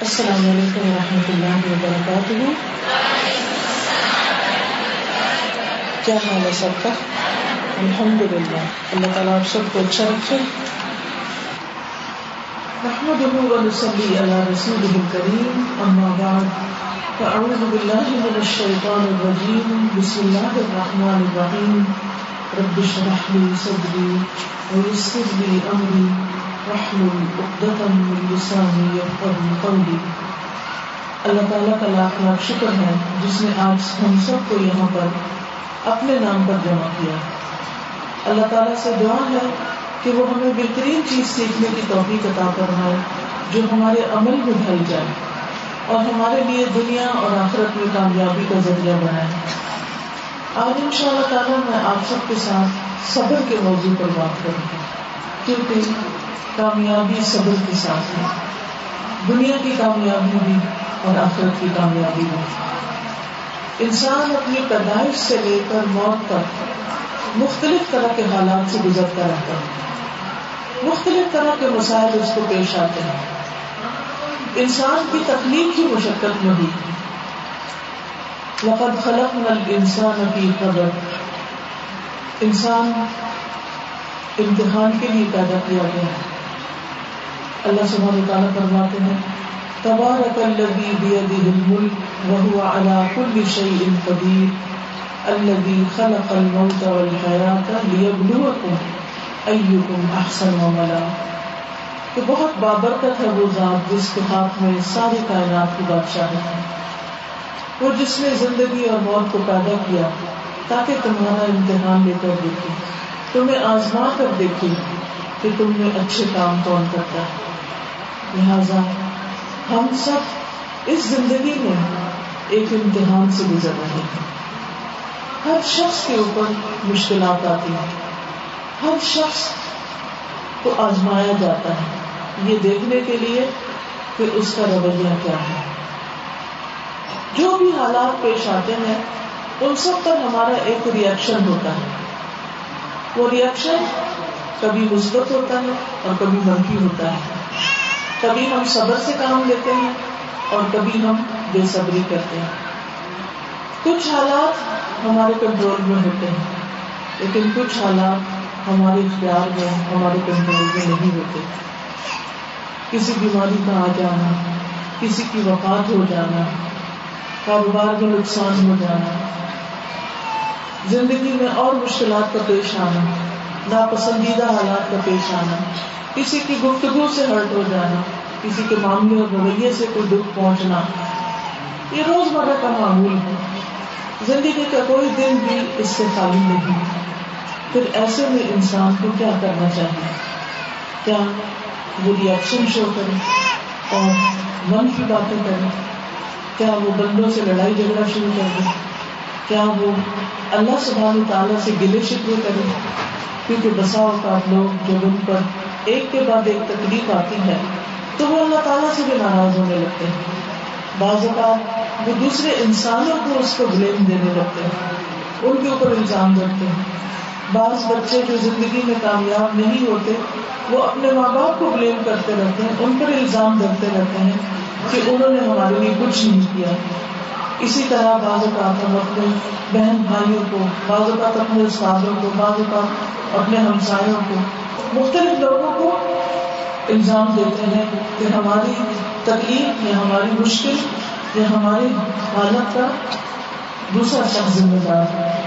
السلام علیکم و رحمۃ اللہ وبرکاتہ۔ کیا حال ہے سب کا؟ الحمد للہ اللہ تعالیٰ آپ سب کو اچھا رکھے۔ محمد ونصلي على رسوله الكريم أما بعد فأعوذ بالله من الشيطان الرجيم بسم الله الرحمن الرحيم رب اشرح لي صدري ويسر لي أمري واحلل عقدة من لساني يفقهوا قولي. اللہ تعالیٰ کا لاکھ لاکھ شکر ہے جس نے آج ہم سب کو یہاں پر اپنے نام پر جمع کیا۔ اللہ تعالیٰ سے دعا ہے کہ وہ ہمیں بہترین چیز سیکھنے کی توفیق عطا فرمائے، جو ہمارے عمل میں ڈھل جائے اور ہمارے لیے دنیا اور آخرت میں کامیابی کا ذریعہ بنائے۔ آج ان شاء اللہ تعالیٰ میں آپ سب کے ساتھ صبر کے موضوع پر بات کروں۔ گی کیونکہ کامیابی صبر کے ساتھ ہے۔ دنیا کی کامیابی بھی اور آخرت کی کامیابی بھی۔ انسان اپنی پیدائش سے لے کر موت تک مختلف طرح کے حالات سے گزرتا رہتا ہے۔ مختلف طرح کے مسائل اس کو پیش آتے ہیں۔ انسان کی تکلیف ہی مشقت میں ہوئی وقت خلق نل انسان کی خبر انسان امتحان کے لیے پیدا کیا گیا۔ ہے اللہ سبحانہ تعالیٰ فرماتے ہیں تبارك الذي بيده الملك وهو على كل شيء قدير الذي خلق الموت والحياة ليبلوكم أيكم أحسن عملا۔ کہ بہت بابرکت ہے وہ ذات جس کے ہاتھ میں ساری کائنات کی بادشاہ ہے وہ جس نے زندگی اور موت کو پیدا کیا تاکہ تمہارا امتحان لے کر دیکھے۔ تمہیں آزما کر دیکھے کہ تم میں اچھے کام کون کرتا ہے۔ لہذا ہم سب اس زندگی میں ایک امتحان سے گزر رہے ہیں۔ ہر شخص کے اوپر مشکلات آتی ہیں۔ ہر شخص کو آزمایا جاتا ہے۔ یہ دیکھنے کے لیے کہ اس کا رویہ کیا ہے۔ جو بھی حالات پیش آتے ہیں، ان سب پر ہمارا ایک ریئیکشن ہوتا ہے۔ وہ ریئیکشن اچھا کبھی مثبت ہوتا ہے اور کبھی منفی ہوتا ہے۔ کبھی ہم صبر سے کام لیتے ہیں اور کبھی ہم بے صبری کرتے ہیں۔ کچھ حالات ہمارے کنٹرول میں ہوتے ہیں، لیکن کچھ حالات ہمارے اختیار میں، ہمارے کنٹرول میں نہیں ہوتے۔ کسی بیماری کا آ جانا، کسی کی وفات ہو جانا، کاروبار میں نقصان ہو جانا زندگی میں اور مشکلات کا پیش آنا، ناپسندیدہ حالات کا پیش آنا، کسی کی گفتگو سے ہرٹ ہو جانا، کسی کے معاملے اور رویے سے کوئی دکھ پہنچنا، یہ روز مرہ کا معمول ہے۔ زندگی کا کوئی دن بھی اس سے خالی نہیں۔ پھر ایسے میں انسان کو کیا کرنا چاہیے؟ کیا وہ ریئیکشن شو کرے اور من کی باتیں کرے؟ کیا وہ بندوں سے لڑائی جھگڑا شروع کر دے؟ کیا وہ اللہ سبحانہ تعالیٰ سے گلے شکوے کرے کیونکہ بسا اوقات لوگ جب ان پر ایک کے بعد ایک تکلیف آتی ہے، تو وہ اللہ تعالیٰ سے بھی ناراض ہونے لگتے ہیں۔ بعض اوقات وہ دوسرے انسانوں کو اس کو بلیم دینے لگتے ہیں، ان کے اوپر الزام رکھتے ہیں۔ بعض بچے جو زندگی میں کامیاب نہیں ہوتے، وہ اپنے ماں باپ کو بلیم کرتے رہتے ہیں، ان پر الزام رکھتے رہتے ہیں کہ انہوں نے ہمارے لیے کچھ نہیں کیا۔ اسی طرح بعض اوقات ہم اپنے بہن بھائیوں کو، بعض اوقات اپنے استادوں کو، بعض اوقات اپنے ہمسایوں کو مختلف لوگوں کو الزام دیتے ہیں کہ ہماری تکلیف، یا ہماری مشکل، یا ہماری حالت کا دوسرا شخص ذمہ دار ہے۔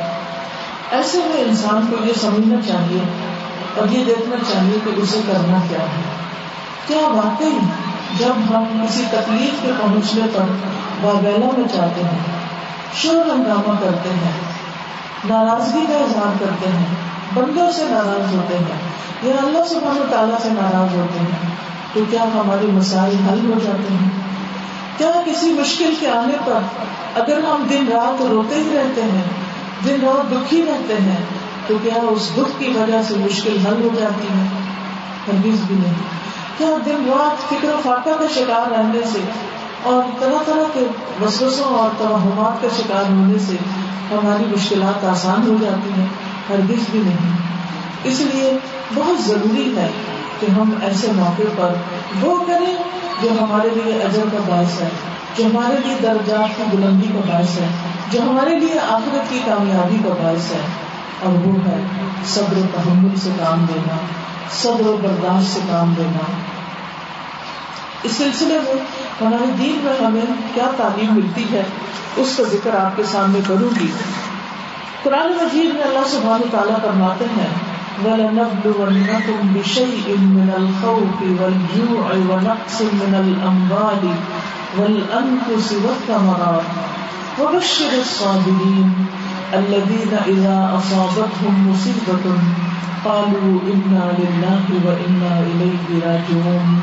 ایسے میں انسان کو یہ سمجھنا چاہیے اور یہ دیکھنا چاہیے کہ اسے کرنا کیا ہے۔ کیا واقعی جب ہم کسی تکلیف کے پہنچنے پر واگیلا میں چاہتے ہیں، شور ہنگامہ کرتے ہیں، ناراضگی کا اظہار کرتے ہیں، بندوں سے ناراض ہوتے ہیں، یا اللہ سبحانہ تعالیٰ سے ناراض ہوتے ہیں، تو کیا ہمارے مسائل حل ہو جاتے ہیں؟ کیا کسی مشکل کے آنے پر اگر ہم دن رات روتے ہی رہتے ہیں، دن رات دکھی رہتے ہیں، تو کیا اس دکھ کی وجہ سے مشکل حل ہو جاتی ہے؟ ہرگز بھی نہیں۔ کیا دن رات فکر و فاقہ کا شکار رہنے سے اور طرح طرح کے وسوسوں اور توہمات کا شکار ہونے سے ہماری مشکلات آسان ہو جاتی ہیں، ہرگز بھی نہیں۔ اس لیے بہت ضروری ہے کہ ہم ایسے موقع پر وہ کریں جو ہمارے لیے اجر کا باعث ہے، جو ہمارے لیے درجات کی بلندی کا باعث ہے، جو ہمارے لیے آخرت کی کامیابی کا باعث ہے۔ اور وہ ہے صبر و تحمل سے کام دینا صبر و برداشت سے کام دینا اس سلسلے میں ہمارے دین میں ہمیں کیا تعلیم ملتی ہے، اس کا ذکر آپ کے سامنے کروں گی۔ قرآن مجید میں اللہ سبحانہ تعالیٰ فرماتے ہیں، وَلَنَبْلُوَنَّكُمْ بِشَيْءٍ مِّنَ الْخَوْفِ وَالْجُوعِ وَنَقْصٍ مِّنَ الْأَمْوَالِ وَالْأَنفُسِ وَالثَّمَرَاتِ وَبَشِّرِ الصَّابِرِينَ۔ الَّذِينَ إِذَا أَصَابَتْهُم مُّصِيبَةٌ قَالُوا إِنَّا لِلَّهِ وَإِنَّا إِلَيْهِ رَاجِعُونَ.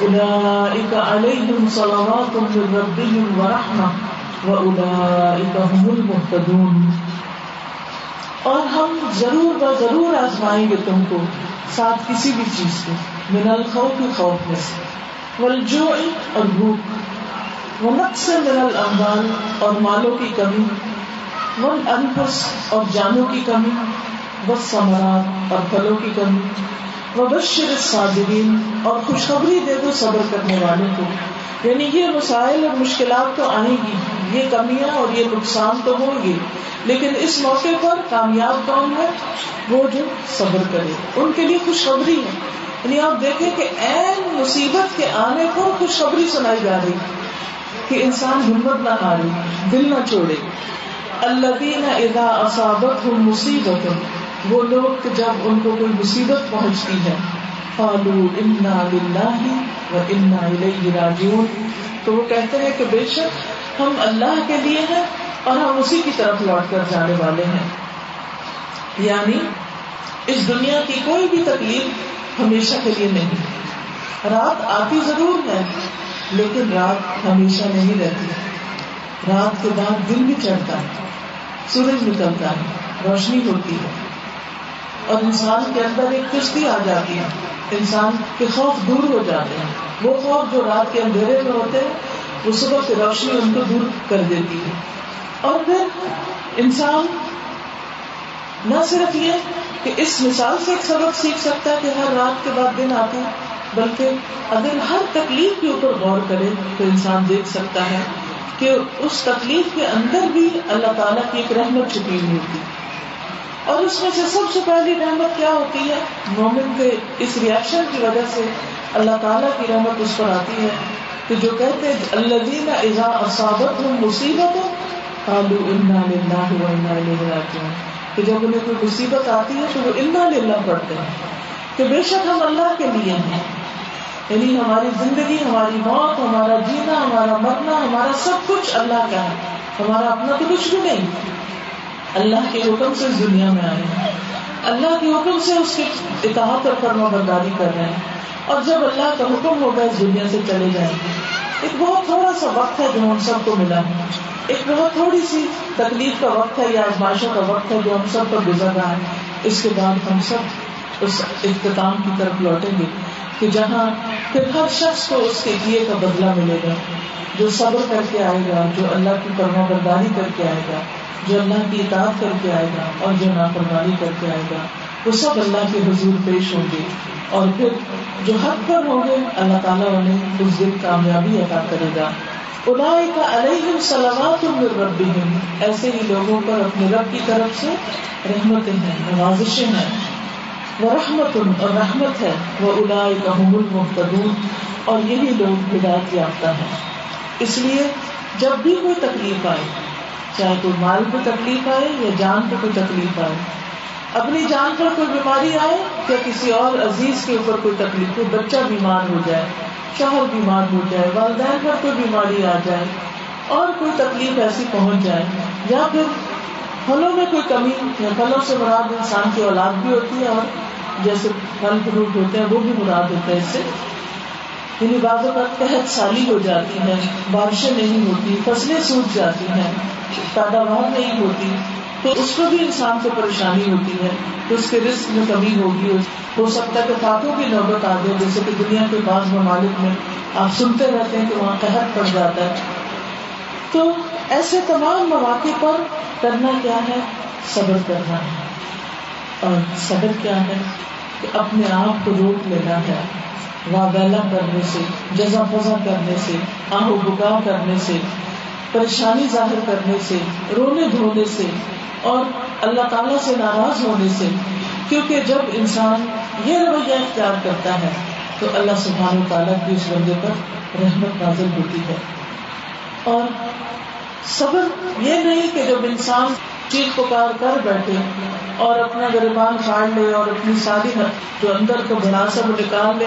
أولئك عليهم صلوات من ربهم ورحمة، وأولئك هم المهتدون. اور ہم ضرور و ضرور آزمائیں گے تم کو ساتھ کسی بھی چیز کے من الخوف خوف میں سے والجوع اور بھوک، ونقص من الاموال اور مالوں کی کمی ون والانفس اور جانوں کی کمی والثمرات اور پھلوں کی کمی وبشر الصابرین اور خوشخبری دے دو صبر کرنے والوں کو۔ یعنی یہ مسائل اور مشکلات تو آئیں گی، یہ کمیاں اور یہ نقصان تو ہوں گے۔ لیکن اس موقع پر کامیاب کون ہے؟ وہ جو صبر کرے۔ ان کے لیے خوشخبری ہے۔ یعنی آپ دیکھیں کہ این مصیبت کے آنے پر خوشخبری سنائی جا رہی کہ انسان ہمت نہ ہارے، دل نہ چھوڑے۔ اللہ اذا اصابت ہوں مصیبت، وہ لوگ جب ان کو کوئی مصیبت پہنچتی ہے فالو انا للہ و انا الیہ راجعون۔ تو وہ کہتے ہیں کہ بے شک ہم اللہ کے لیے ہیں اور ہم اسی کی طرف لوٹ کر جانے والے ہیں۔ یعنی اس دنیا کی کوئی بھی تکلیف ہمیشہ کے لیے نہیں۔ رات آتی ضرور ہے، لیکن رات ہمیشہ نہیں رہتی۔ رات کے بعد دن بھی چڑھتا ہے، سورج نکلتا ہے، روشنی ہوتی ہے۔ اور انسان کے اندر ایک کشتی آ جاتی ہے۔ انسان کے خوف دور ہو جاتے ہیں۔ وہ خوف جو رات کے اندھیرے میں ہوتے ہیں، وہ صبح کی روشنی ان کو دور کر دیتی ہے۔ اور پھر انسان نہ صرف یہ کہ اس مثال سے ایک سبق سیکھ سکتا ہے کہ ہر رات کے بعد دن آتے ہیں، بلکہ اگر ہر تکلیف کے اوپر غور کرے تو انسان دیکھ سکتا ہے کہ اس تکلیف کے اندر بھی اللہ تعالیٰ کی ایک رحمت چھپی ہوئی ہوتی اور اس میں سے سب سے پہلی رحمت کیا ہوتی ہے؟ مومن کے اس ریئیکشن کی وجہ سے اللہ تعالیٰ کی رحمت اس پر آتی ہے کہ جو کہتے اللہ دینا اضا اصابت ہوں مصیبت ہو کالو انا للہ راجعون۔ کہ جب انہیں کوئی مصیبت آتی ہے تو وہ انا للہ پڑھتے ہیں۔ کہ بے شک ہم اللہ کے لیے ہیں۔ یعنی ہماری زندگی، ہماری موت، ہمارا جینا، ہمارا مرنا، ہمارا سب کچھ اللہ کا ہے۔ ہمارا اپنا تو کچھ بھی نہیں۔ اللہ کے حکم سے اس دنیا میں آئے ہیں۔ اللہ کے حکم سے اس کی اطاعت اور فرما برداری کر رہے ہیں۔ اور جب اللہ کا حکم ہوگا اس دنیا سے چلے جائیں۔ گے ایک بہت تھوڑا سا وقت ہے جو ہم سب کو ملا۔ ہے ایک بہت تھوڑی سی تکلیف کا وقت ہے یا آزمائشوں کا وقت ہے جو ہم سب پر گزر رہا ہے۔ اس کے بعد ہم سب اس اختتام کی طرف لوٹیں گے۔ کہ جہاں پھر ہر شخص کو اس کے کیے کا بدلہ ملے گا، جو صبر کر کے آئے گا، جو اللہ کی فرما برداری کر کے آئے گا، جو اللہ کی اطاعت کر کے آئے گا اور جو نافرمانی کر کے آئے گا، وہ سب اللہ کے حضور پیش ہوں گے۔ اور پھر جو حق پر ہوں گے، اللہ تعالیٰ انہیں اس دن کامیابی عطا کرے گا۔ کا علیہ سلامات ربی ایسے ہی لوگوں پر اپنے رب کی طرف سے رحمتیں ہیں، نوازشیں ہیں۔ وہ رحمت اور رحمت ہے وہ الا کا المحتدون اور یہی لوگ ہدایت یافتہ ہیں۔ اس لیے جب بھی کوئی تکلیف آئے، چاہے کوئی مال پہ تکلیف آئے یا جان پہ کوئی تکلیف آئے، اپنی جان پر کوئی بیماری آئے یا کسی اور عزیز کے اوپر کوئی تکلیف، کوئی بچہ بیمار ہو جائے، شوہر بیمار ہو جائے، والدین پر کوئی بیماری آ جائے، اور کوئی تکلیف ایسی پہنچ جائے، یا پھر پھلوں میں کوئی کمی یا پھلوں سے مراد انسان کی اولاد بھی ہوتی ہے اور جیسے پھل فروٹ ہوتے ہیں، وہ بھی مراد ہوتا ہے اس سے۔ یعنی بعض اوقات قحط سالی ہو جاتی ہے، بارشیں نہیں ہوتی، فصلیں سوکھ جاتی ہیں، پیداوار نہیں ہوتی۔ تو اس کو بھی انسان کو پریشانی ہوتی ہے تو اس کے رسک میں کمی ہوگی۔ ہو سکتا ہے کہ فاتوں کی نوبت آ جائے، جیسے کہ دنیا کے بعض ممالک میں آپ سنتے رہتے ہیں کہ وہاں قحط پڑ جاتا ہے۔ تو ایسے تمام مواقع پر کرنا کیا ہے؟ صبر کرنا ہے۔ اور صبر کیا ہے کہ اپنے آپ کو روک لینا ہے۔ واگیلا کرنے سے، جزا فضا کرنے سے، آہ و بکا کرنے سے، پریشانی ظاہر کرنے سے، رونے دھونے سے اور اللہ تعالیٰ سے ناراض ہونے سے۔ کیونکہ جب انسان یہ رویہ اختیار کرتا ہے، تو اللہ سبحان تعالیٰ کی اس بندے پر رحمت نازل ہوتی ہے۔ اور صبر یہ نہیں کہ جب انسان چیخ پکار کر بیٹھے اور اپنا گربان پھاڑ لے اور اپنی ساری جو اندر کو بنا سب نکال لے۔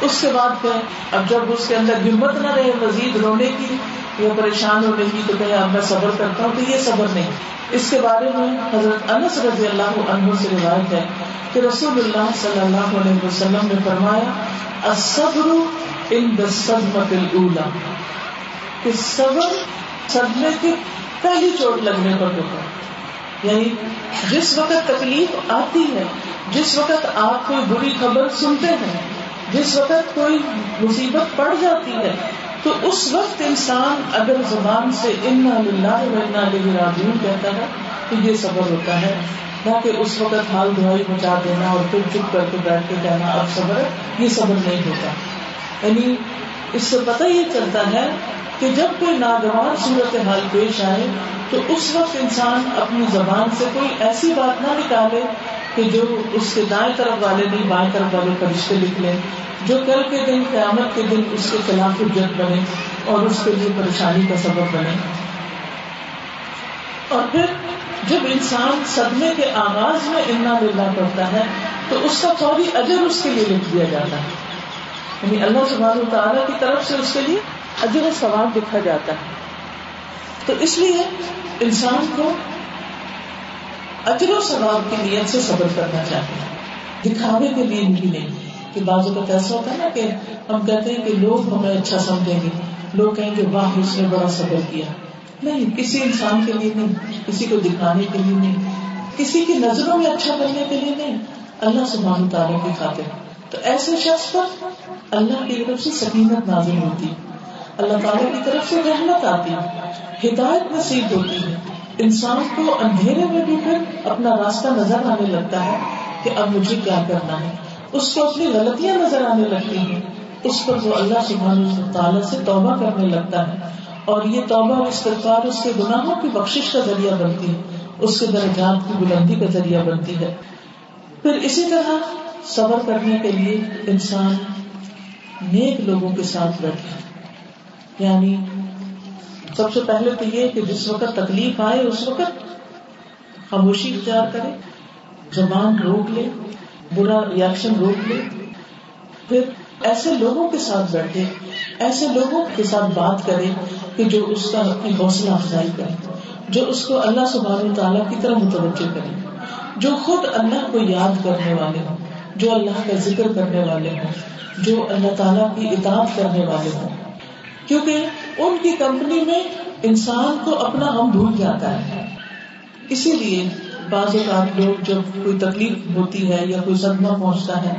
اس کے بعد پھر اب جب اس کے اندر ہمت نہ رہے، مزید رونے کی یا پریشان ہونے کی تو کہیں اب میں صبر کرتا ہوں تو یہ صبر نہیں۔ اس کے بارے میں حضرت انس رضی اللہ عنہ سے روایت ہے کہ رسول اللہ صلی اللہ علیہ وسلم نے فرمایا ان الاولا کہ صبر صدمے کی پہلی چوٹ لگنے پر ہوتا ہے۔ یعنی جس وقت تکلیف آتی ہے، جس وقت آپ کوئی بری خبر سنتے ہیں، جس وقت کوئی مصیبت پڑ جاتی ہے، تو اس وقت انسان اگر زبان سے ان راجون کہتا ہے، تو یہ صبر ہوتا ہے۔ نہ کہ اس وقت حال دعائی مچا دینا اور پھر چپ کر کے بیٹھ کے کہنا، اب صبر یہ صبر نہیں ہوتا۔ یعنی اس سے پتہ یہ چلتا ہے کہ جب کوئی ناگوار صورت حال پیش آئے تو اس وقت انسان اپنی زبان سے کوئی ایسی بات نہ نکالے کہ جو اس کے دائیں طرف والے نہیں، بائیں طرف والے فرشتے لکھ لیں، جو کل کے دن، قیامت کے دن اس کے خلاف حجت بنے اور اس کے لیے پریشانی کا سبب بنے۔ اور پھر جب انسان صدمے کے آغاز میں انا للہ کرتا ہے تو اس کا فوری اجر اس کے لیے لکھ دیا جاتا ہے۔ یعنی اللہ سبحانہ تعالیٰ کی طرف سے اس کے لیے اجر و ثواب لکھا جاتا ہے۔ تو اس لیے انسان کو اجر و ثواب کی نیت سے صبر کرنا چاہیے۔ دکھاوے کے لیے بھی نہیں۔ کہ بازو کا ایسا ہوتا ہے نا کہ ہم کہتے ہیں کہ لوگ ہمیں اچھا سمجھیں گے۔ لوگ کہیں گے، واہ، اس نے بڑا صبر کیا۔ نہیں، کسی انسان کے لیے نہیں، کسی کو دکھانے کے لیے نہیں۔ کسی کی نظروں میں اچھا کرنے کے لیے نہیں۔ اللہ سبحانہ تعالیٰ کی خاطر۔ تو ایسے شخص پر اللہ کی طرف سے سکینت نازل ہوتی۔ اللہ تعالیٰ کی طرف سے رحمت آتی ہے، ہدایت نصیب ہوتی ہے۔ انسان کو اندھیرے میں بھی پھر اپنا راستہ نظر آنے لگتا ہے کہ اب مجھے کیا کرنا ہے۔ اس کو اپنی غلطیاں نظر آنے لگتی ہیں۔ اس پر وہ اللہ سبحانہ تعالیٰ سے توبہ کرنے لگتا ہے۔ اور یہ توبہ اور استغفار اس کے گناہوں کی بخشش کا ذریعہ بنتی ہے۔ اس کے درجات کی بلندی کا ذریعہ بنتی ہے۔ پھر اسی طرح صبر کرنے کے لیے انسان نیک لوگوں کے ساتھ بیٹھے یعنی سب سے پہلے تو یہ کہ جس وقت تکلیف آئے، اس وقت خاموشی اختیار کرے، زبان روک لے، برا ریئیکشن روک لے۔ پھر ایسے لوگوں کے ساتھ بیٹھے، ایسے لوگوں کے ساتھ بات کرے کہ جو اس کا اپنی حوصلہ افزائی کرے، جو اس کو اللہ سبحانہ تعالیٰ کی طرح متوجہ کرے، جو خود اللہ کو یاد کرنے والے ہوں، جو اللہ کا ذکر کرنے والے ہوں، جو اللہ تعالیٰ کی اطاعت کرنے والے ہوں۔ کیونکہ ان کی کمپنی میں انسان کو اپنا ہم بھول جاتا ہے۔ اسی لیے بعض اوقات لوگ جب کوئی تکلیف ہوتی ہے یا کوئی صدمہ پہنچتا ہے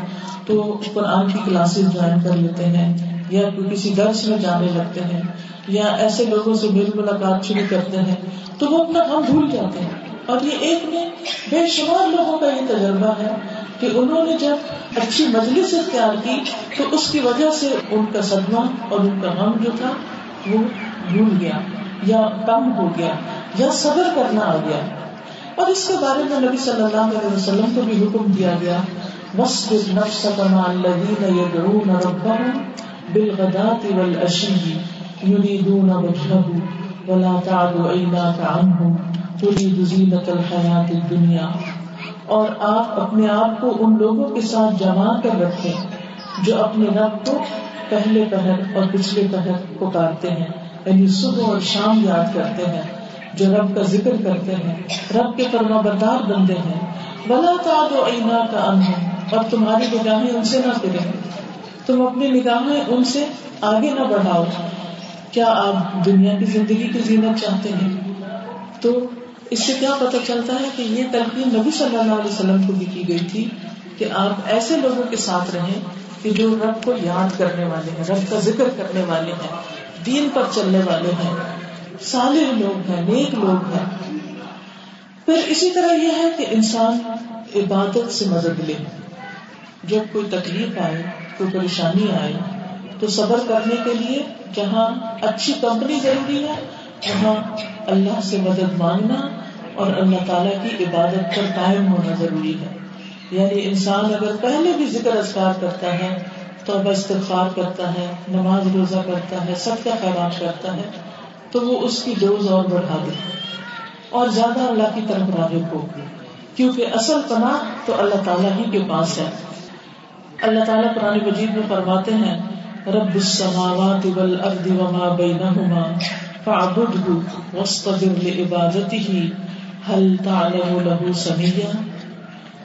تو قرآن کی کلاسز جوائن کر لیتے ہیں یا کوئی کسی درس میں جانے لگتے ہیں یا ایسے لوگوں سے میل ملاقات شروع کرتے ہیں تو وہ اپنا ہم بھول جاتے ہیں۔ اور یہ ایک میں بے شمار لوگوں کا یہ تجربہ ہے کہ انہوں نے جب اچھی مجلس اختیار کی تو اس کی وجہ سے ان کا صدمہ اور ان کا غم جو تھا وہ بھول گیا یا کم ہو گیا یا صبر کرنا آ گیا۔ اور اس کے بارے میں نبی صلی اللہ علیہ وسلم کو بھی حکم دیا گیا وصبر نفسك مع الذين يدعون ربهم بالغداة والعشي يريدون وجهه ولا تعد عيناك عنهم تريد زينة الحياة الدنيا اور آپ اپنے آپ کو ان لوگوں کے ساتھ جما کر رکھے جو اپنے رب کو پہلے پہر اور پچھلے پہر پکارتے ہیں۔ یعنی صبح اور شام یاد کرتے ہیں، جو رب کا ذکر کرتے ہیں، رب کے فرما بردار بندے ہیں۔ بلا تا دو اینا کا ان ہے اور تمہاری نگاہیں ان سے نہ پھرے تم اپنی نگاہیں ان سے آگے نہ بڑھاؤ۔ کیا آپ دنیا کی زندگی کی زینت چاہتے ہیں؟ تو اس سے کیا پتہ چلتا ہے کہ یہ تلقین نبی صلی اللہ علیہ وسلم کو بھی کی گئی تھی کہ آپ ایسے لوگوں کے ساتھ رہیں کہ جو رب کو یاد کرنے والے ہیں، رب کا ذکر کرنے والے ہیں، دین پر چلنے والے ہیں۔ صالح لوگ ہیں، نیک لوگ ہیں۔ پھر اسی طرح یہ ہے کہ انسان عبادت سے مدد لے۔ جب کوئی تکلیف آئے، کوئی پریشانی آئے، تو صبر کرنے کے لیے جہاں اچھی کمپنی ضروری ہے، وہاں اللہ سے مدد مانگنا اور اللہ تعالیٰ کی عبادت پر قائم ہونا ضروری ہے۔ یعنی انسان اگر پہلے بھی ذکر اذکار کرتا ہے تو اب استغفار کرتا ہے، نماز روزہ کرتا ہے سب کا خیرات کرتا ہے، تو وہ اس کی ڈوز اور بڑھا دے۔ اور زیادہ اللہ کی طرف راغب ہو کیونکہ اصل پناہ تو اللہ تعالیٰ ہی کے پاس ہے۔ اللہ تعالیٰ قرآن مجید میں فرماتے ہیں، رب السماوات والارض وما بينهما فاعبده واصطبر لعبادته هل تعلم له سميا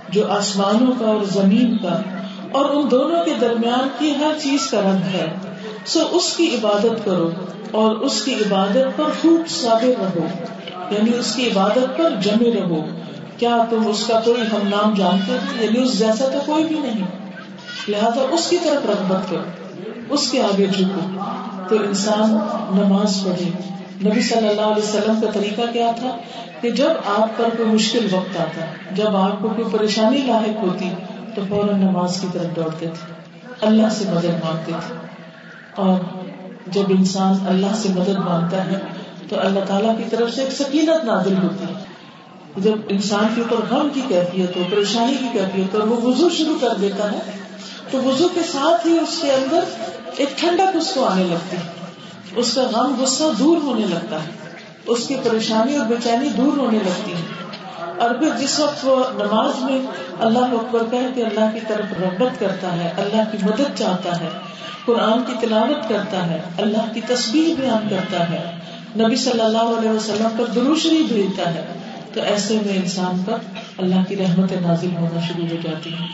جو آسمانوں کا اور زمین کا اور ان دونوں کے درمیان کی ہر چیز کا رنگ ہے، سو اس کی عبادت کرو اور اس کی عبادت پر خوب صابر رہو یعنی اس کی عبادت پر جمے رہو۔ کیا تم اس کا کوئی ہم نام جانتے ہو؟ یعنی اس جیسا تو کوئی بھی نہیں۔ لہٰذا اس کی طرف رغبت کرو، اس کے آگے جھکو۔ تو انسان نماز پڑھے۔ نبی صلی اللہ علیہ وسلم کا طریقہ کیا تھا کہ جب آپ پر کوئی مشکل وقت آتا، جب آپ کو کوئی پریشانی لاحق ہوتی، تو فوراً نماز کی طرف دوڑتے تھے۔ اللہ سے مدد مانگتے تھے۔ اور جب انسان اللہ سے مدد مانگتا ہے، تو اللہ تعالیٰ کی طرف سے ایک سکینت نازل ہوتی ہے۔ جب انسان کے اوپر غم کی کیفیت ہو پریشانی کی کیفیت ہو وہ وضو شروع کر دیتا ہے، تو وضو کے ساتھ ہی اس کے اندر ایک ٹھنڈک اس کو آنے لگتی ہے۔ اس کا غم غصہ دور ہونے لگتا ہے۔ اس کی پریشانی اور بے چینی دور ہونے لگتی ہے۔ اور پھر جس وقت وہ نماز میں اللہ اکبر کہہ کے اللہ کی طرف رغبت کرتا ہے، اللہ کی مدد چاہتا ہے، قرآن کی تلاوت کرتا ہے، اللہ کی تصویر بیان کرتا ہے، نبی صلی اللہ علیہ وسلم پر دروشری بھیجتا ہے، تو ایسے میں انسان پر اللہ کی رحمت نازل ہونا شروع ہو جاتی ہے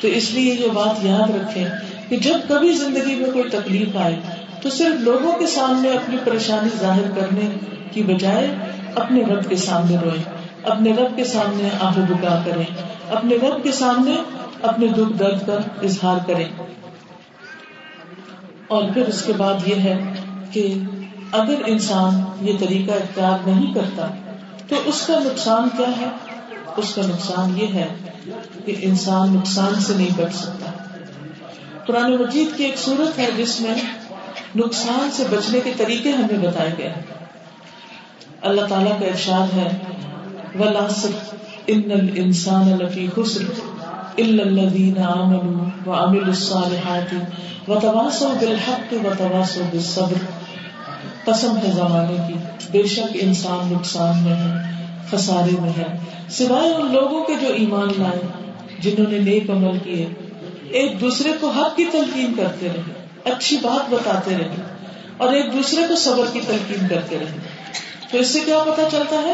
تو اس لیے یہ بات یاد رکھے کہ جب کبھی زندگی میں کوئی تکلیف آئے تو صرف لوگوں کے سامنے اپنی پریشانی ظاہر کرنے کی بجائے اپنے رب کے سامنے روئیں، اپنے رب کے سامنے آہ بکا کریں، اپنے رب کے سامنے اپنے دکھ درد کا اظہار کریں۔ اور پھر اس کے بعد یہ ہے کہ اگر انسان یہ طریقہ اختیار نہیں کرتا، تو اس کا نقصان کیا ہے؟ اس کا نقصان یہ ہے کہ انسان نقصان سے نہیں بچ سکتا۔ قرآن مجید کی ایک صورت ہے جس میں نقصان سے بچنے کے طریقے ہمیں بتائے گئے ہیں۔ اللہ تعالیٰ کا ارشاد ہے وَلَاسِرْ إِنَّ الْإِنسَانَ لَفِي خُسْرٍ إِلَّا الَّذِينَ آمَنُوا وَعَمِلُوا الصَّالِحَاتِ وَتَوَاسَوْا بِالْحَقِّ وَتَوَاسَوْا بِالصَّبْرِ۔ قسم ہے زمانے کی، بے شک انسان نقصان میں ہے، خسارے میں ہے۔ سوائے ان لوگوں کے جو ایمان لائے، جنہوں نے نیک عمل کیے، ایک دوسرے کو حق کی تلقین کرتے رہے۔ اچھی بات بتاتے رہے اور ایک دوسرے کو صبر کی تلقین کرتے رہے تو اس سے کیا پتا چلتا ہے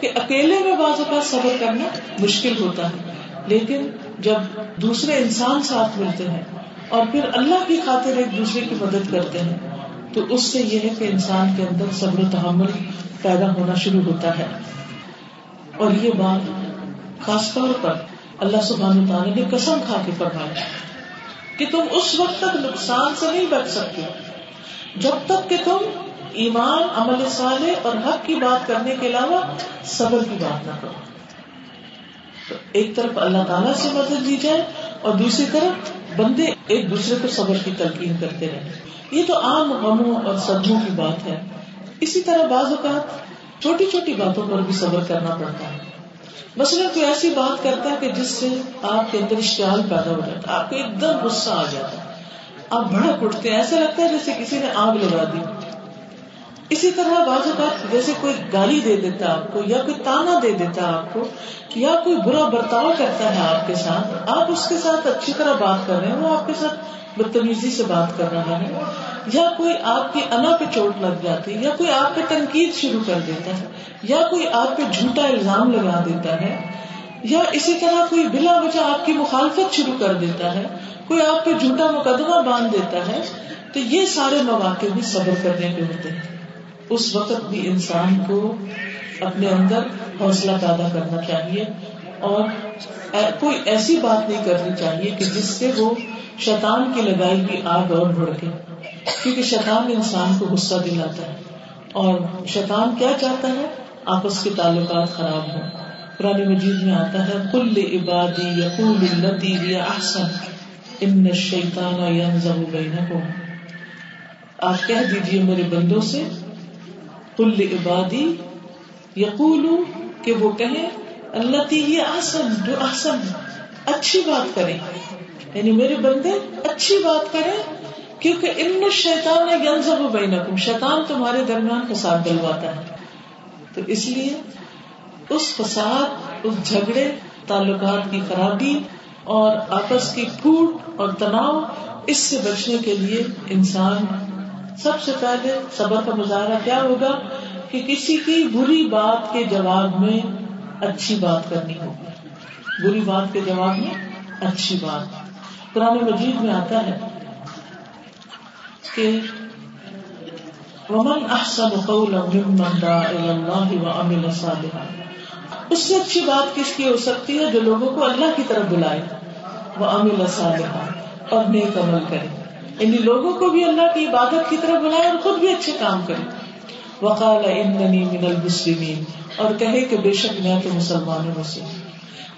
کہ اکیلے میں بعض اوقات صبر کرنا مشکل ہوتا ہے، لیکن جب دوسرے انسان ساتھ ملتے ہیں اور پھر اللہ کی خاطر ایک دوسرے کی مدد کرتے ہیں، تو اس سے یہ ہے کہ انسان کے اندر صبر و تحمل پیدا ہونا شروع ہوتا ہے۔ اور یہ بات خاص طور پر اللہ سبحانہ تعالیٰ نے قسم کھا کے فرمایا کہ تم اس وقت تک نقصان سے نہیں بچ سکتے۔ جب تک کہ تم ایمان، عمل صالح اور حق کی بات کرنے کے علاوہ صبر کی بات نہ کرو۔ تو ایک طرف اللہ تعالیٰ سے مدد دی جائے اور دوسری طرف بندے ایک دوسرے کو صبر کی تلقین کرتے رہے یہ تو عام غموں اور صدموں کی بات ہے۔ اسی طرح بعض اوقات چھوٹی چھوٹی باتوں پر بھی صبر کرنا پڑتا ہے۔ مثلاً کوئی ایسی بات کرتا ہے کہ جس سے آپ کے اندر اشتعال پیدا ہو جاتا ہے، آپ کو ایک دم غصہ آ جاتا ہے۔ آپ بڑا اٹھتے ہیں، ایسا لگتا ہے جیسے کسی نے آگ لگا دی۔ اسی طرح بعض اوقات جیسے کوئی گالی دے دیتا آپ کو، یا کوئی تانا دے دیتا آپ کو یا کوئی برا برتاؤ کرتا ہے آپ کے ساتھ۔ آپ اس کے ساتھ اچھی طرح بات کر رہے ہیں وہ آپ کے ساتھ بدتمیزی سے بات کر رہا ہے، یا کوئی آپ کی انا پہ چوٹ لگ جاتی ہے یا کوئی آپ پہ تنقید شروع کر دیتا ہے، یا کوئی آپ پہ جھوٹا الزام لگا دیتا ہے، یا اسی طرح کوئی بلا وجہ آپ کی مخالفت شروع کر دیتا ہے، کوئی آپ پہ جھوٹا مقدمہ باندھ دیتا ہے، تو یہ سارے مواقع بھی صبر کرنے کے ہوتے ہیں۔ اس وقت بھی انسان کو اپنے اندر حوصلہ پیدا کرنا چاہیے اور کوئی ایسی بات نہیں کرنی چاہیے کہ جس سے وہ شیطان کی لگائی ہوئی آگ اور بڑھے کیونکہ شیطان انسان کو غصہ دلاتا ہے۔ اور شیطان کیا چاہتا ہے؟ آپس کے تعلقات خراب ہوں۔ پرانی مجید میں آتا ہے کل عبادی یا احسن، ان شیطان ینزغ بینکم۔ آپ کہہ دیجیے میرے بندوں سے کل عبادی یقولو کہ وہ کہیں اللہ تی یہ احسن جو احسن اچھی بات کریں۔ یعنی میرے بندے اچھی بات کریں، کیونکہ ان شیطان ینزغ بینکم۔ شیطان تمہارے درمیان فساد ڈلواتا ہے۔ تو اس لیے اس فساد، اس جھگڑے، تعلقات کی خرابی اور آپس کی پھوٹ اور تناؤ، اس سے بچنے کے لیے انسان سب سے پہلے صبر کا مظاہرہ کیا ہوگا کہ کسی کی بری بات کے جواب میں اچھی بات کرنی ہوگی بری بات کے جواب میں اچھی بات۔ پرانے مجید میں آتا ہے کہ ومن احسن قولا ممن دعا الى الله وعمل صالحا۔ اس سے اچھی بات کس کی ہو سکتی ہے؟ جو لوگوں کو اللہ کی طرف بلائے۔ وہ امل صالحا۔ اور نیک عمل کرے۔ یعنی لوگوں کو بھی اللہ کی عبادت کی طرف بلائے اور خود بھی اچھے کام کرے۔ وقال اننی من المسلمین اور کہے کہ بے شک میں تو مسلمانوں میں سے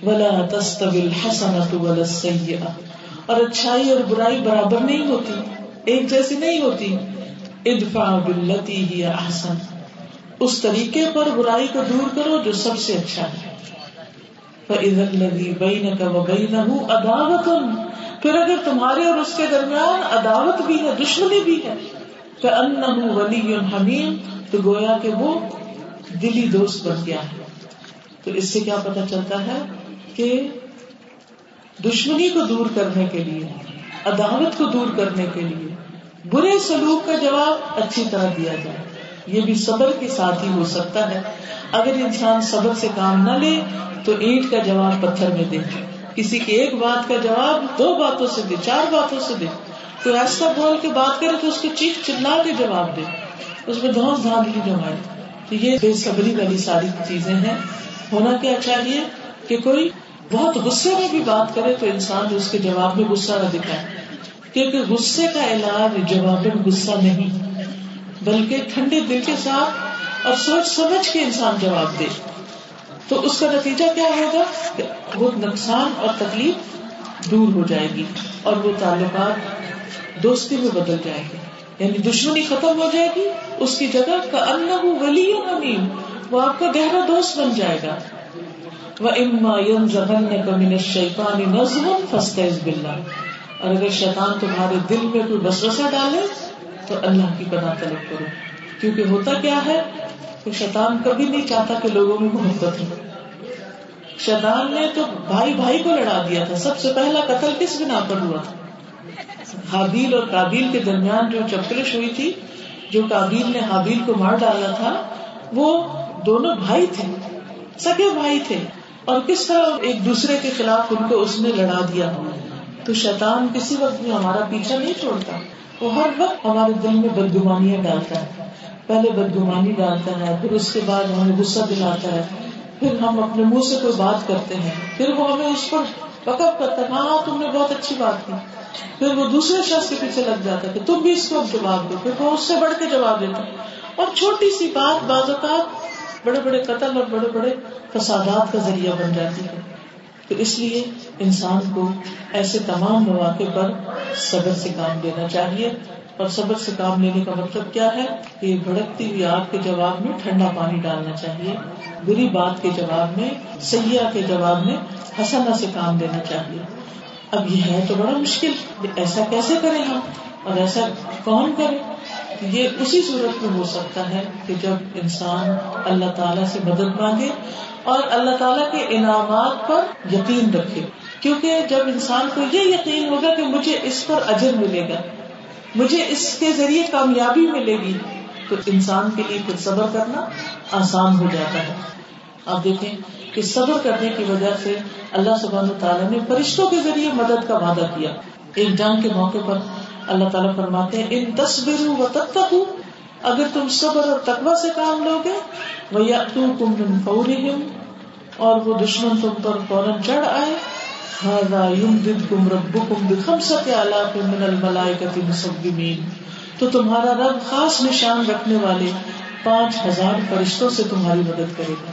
ولا تستوی الحسنۃ ولا السیئہ اور اچھائی اور برائی برابر نہیں ہوتی، ایک جیسی نہیں ہوتی۔ ادفع باللتی ہی احسن اس طریقے پر برائی کو دور کرو جو سب سے اچھا ہے۔ فَإِذَا الَّذِي بَيْنَكَ وَبَيْنَهُ عَدَاوَةٌ۔ پھر اگر تمہارے اور اس کے درمیان عداوت بھی ہے، دشمنی بھی ہے كَأَنَّهُ وَلِيٌّ حَمِيمٌ تو گویا کہ وہ دلی دوست بن گیا ہے۔ تو اس سے کیا پتا چلتا ہے کہ دشمنی کو دور کرنے کے لیے، عداوت کو دور کرنے کے لیے برے سلوک کا جواب اچھی طرح دیا جائے۔ یہ بھی صبر کے ساتھ ہی ہو سکتا ہے۔ اگر انسان صبر سے کام نہ لے، تو اینٹ کا جواب پتھر میں دے۔ کسی کی ایک بات کا جواب، دو باتوں سے دے، چار باتوں سے دے۔ تو ایسا بول کے بات کرے تو اس کو چیخ چلا کے جواب دے۔ اس میں دھوس دھاندلی جمائے تو یہ بے صبری والی ساری چیزیں ہیں۔ ہونا کیا چاہیے کہ کوئی بہت غصے میں بھی بات کرے تو انسان اس کے جواب میں غصہ نہ دکھائے۔ کیونکہ غصے کا علاج جواب غصہ نہیں، بلکہ ٹھنڈے دل کے ساتھ اور سوچ سمجھ کے انسان جواب دے۔ تو اس کا نتیجہ کیا ہوگا کہ وہ نقصان اور تکلیف دور ہو جائے گی اور وہ تعلقات دوستی میں بدل جائے گی۔ یعنی دشمنی ختم ہو جائے گی، اس کی جگہ کا ان ولی نیم وہ آپ کا گہرا دوست بن جائے گا۔ وہ اما یم زبن کمن شیفانی نظم فستے بلّہ اور اگر شیطان تمہارے دل میں کوئی بسوسا ڈالے، تو اللہ کی پناہ طلب کرو۔ کیونکہ ہوتا کیا ہے، کہ شیطان کبھی نہیں چاہتا کہ لوگوں میں محبت ہو۔ شیطان نے تو بھائی بھائی کو لڑا دیا تھا۔ سب سے پہلا قتل کس بنا پر ہوا؟ تھا حابیل اور کابیل کے درمیان جو چپکلش ہوئی تھی، جو کابیل نے حابیل کو مار ڈالا تھا، وہ دونوں بھائی تھے، سگے بھائی تھے۔ اور کس طرح ایک دوسرے کے خلاف ان کو اس نے لڑا دیا؟ تو شیطان کسی وقت بھی ہمارا پیچھا نہیں چھوڑتا۔ وہ ہر وقت ہمارے دل میں بدگمانیاں ڈالتا ہے۔ پہلے بدگمانی ڈالتا ہے، پھر اس کے بعد ہمیں غصہ دلاتا ہے۔ پھر ہم اپنے منہ سے کوئی بات کرتے ہیں، پھر وہ ہمیں اس پر وقف کرتا ہے ہاں تم نے بہت اچھی بات کی۔ پھر وہ دوسرے شخص کے پیچھے لگ جاتا ہے کہ تم بھی اس کو جواب دو۔ پھر وہ اس سے بڑھ کے جواب دیتا اور چھوٹی سی بات بعض اوقات بڑے بڑے قتل اور بڑے بڑے فسادات کا ذریعہ بن جاتی ہے۔ تو اس لیے انسان کو ایسے تمام مواقع پر صبر سے کام لینا چاہیے۔ اور صبر سے کام لینے کا مطلب کیا ہے کہ بھڑکتی ہوئی آگ کے جواب میں ٹھنڈا پانی ڈالنا چاہیے، بری بات کے جواب میں، سیاح کے جواب میں حسنا سے کام لینا چاہیے۔ اب یہ ہے تو بڑا مشکل ایسا کیسے کریں ہم؟ اور ایسا کون کرے؟ یہ اسی صورت میں ہو سکتا ہے کہ جب انسان اللہ تعالیٰ سے مدد مانگے اور اللہ تعالیٰ کے انعامات پر یقین رکھے۔ کیونکہ جب انسان کو یہ یقین ہوگا کہ مجھے اس پر اجر ملے گا مجھے اس کے ذریعے کامیابی ملے گی تو انسان کے لیے پھر صبر کرنا آسان ہو جاتا ہے۔ آپ دیکھیں کہ صبر کرنے کی وجہ سے اللہ سبحانہ تعالیٰ نے فرشتوں کے ذریعے مدد کا وعدہ کیا۔ ایک جنگ کے موقع پر اللہ تعالیٰ فرماتے ہیں، ان تصویر و تب اگر تم صبر اور تقوی سے کام لو گے وہ یا اور وہ دشمن تم پر فوراً چڑھ آئے۔ تو تمہارا رب خاص نشان رکھنے والے پانچ ہزار فرشتوں سے تمہاری مدد کرے گا۔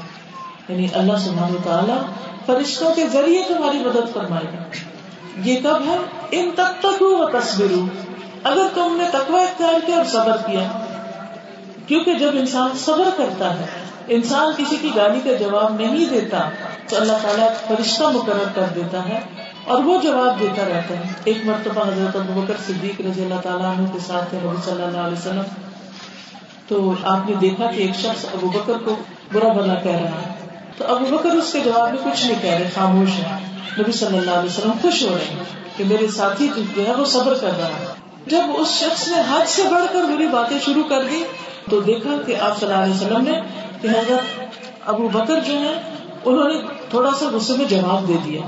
یعنی اللہ سبحانہ تعالیٰ فرشتوں کے ذریعے تمہاری مدد فرمائے گا۔ یہ کب ہے؟ ان تک تک ہو تصویر اگر تم نے تقوی اختیار کیا اور صبر کیا کیونکہ جب انسان صبر کرتا ہے، انسان کسی کی گالی کا جواب نہیں دیتا، تو اللہ تعالیٰ فرشتہ مقرر کر دیتا ہے اور وہ جواب دیتا رہتا ہے۔ ایک مرتبہ حضرت ابو بکر صدیق رضی اللہ تعالیٰ عنہ کے ساتھ نبی صلی اللہ علیہ وسلم۔ تو آپ نے دیکھا کہ ایک شخص ابو بکر کو برا بلا کہہ رہا ہے۔ تو ابو بکر اس کے جواب میں کچھ نہیں کہہ رہے، خاموش ہے نبی صلی اللہ علیہ وسلم خوش ہو رہے ہیں کہ میرے ساتھی جو ہے وہ صبر کر رہا ہے۔ جب اس شخص نے حد سے بڑھ کر بری باتیں شروع کر دی تو دیکھا کہ آپ صلی اللہ علیہ وسلم نے کہ حضرت ابو بکر جو ہے انہوں نے تھوڑا سا غصے میں جواب دے دیا۔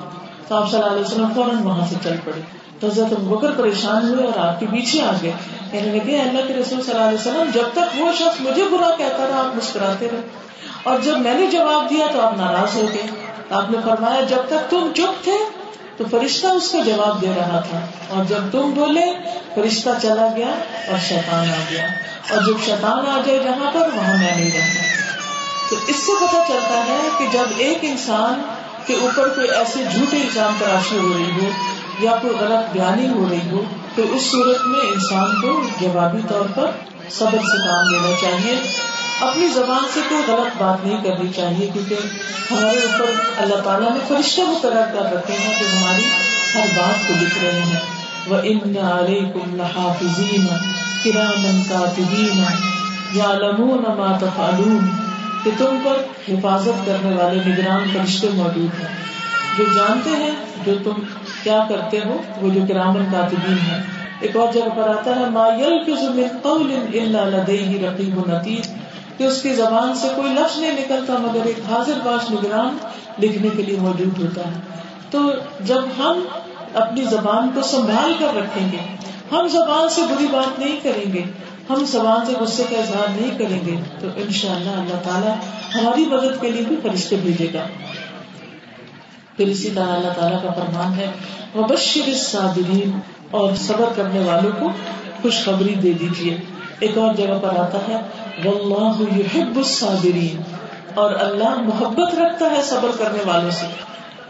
تو آپ صلی اللہ علیہ وسلم فوراً وہاں سے چل پڑے۔ تو حضرت ابو بکر پریشان ہوئے اور آپ کے پیچھے آ گئے۔ کہنے لگے اللہ کے رسول صلی اللہ علیہ وسلم، جب تک وہ شخص مجھے برا کہتا رہا، آپ مسکراتے رہے اور جب میں نے جواب دیا تو آپ ناراض ہو گئے۔ آپ نے فرمایا، جب تک تم چپ تھے تو فرشتہ اس کا جواب دے رہا تھا۔ اور جب تم بولے، فرشتہ چلا گیا اور شیطان آ گیا۔ اور جب شیطان آ جائے جہاں پر، وہاں میں نہیں رہتا۔ تو اس سے پتا چلتا ہے کہ جب ایک انسان کے اوپر کوئی ایسے جھوٹے الزام تراشی ہو رہی ہو یا کوئی غلط بیانی ہو رہی ہو تو اس صورت میں انسان کو جوابی طور پر صبر سے کام لینا چاہیے۔ اپنی زبان سے کوئی غلط بات نہیں کرنی چاہیے، کیونکہ ہمارے اوپر اللہ تعالیٰ نے فرشتہ مقرر کر رکھے ہیں جو ہماری ہر بات کو لکھ رہے ہیں۔ وہ ان علیکم لحافظین کرامن کاتبین یعلمون ما تفعلون۔ کہ تم پر حفاظت کرنے والے نگران فرشتے موجود ہیں۔ جو جانتے ہیں جو تم کیا کرتے ہو، وہ جو کرامن کاتبین ہیں۔ ایک اور جگہ پر آتا ہے، ما یلفظ من قول الا لدیہ رقیب نتیج کہ اس کی زبان سے کوئی لفظ نہیں نکلتا، مگر ایک حاضر باش نگران لکھنے کے لیے موجود ہوتا ہے۔ تو جب ہم اپنی زبان کو سنبھال کر رکھیں گے، ہم زبان سے بری بات نہیں کریں گے، ہم زبان سے غصے کا اظہار نہیں کریں گے، تو ان شاء اللہ اللہ تعالیٰ ہماری مدد کے لیے بھی فرشتے بھیجے گا۔ پھر اسی طرح اللہ تعالیٰ کا فرمان ہے مبشر صابرین اور صبر کرنے والوں کو خوشخبری دے دیجیے ایک اور جگہ پر آتا ہے واللہ يحب الصابرین اور اللہ محبت رکھتا ہے صبر کرنے والوں سے۔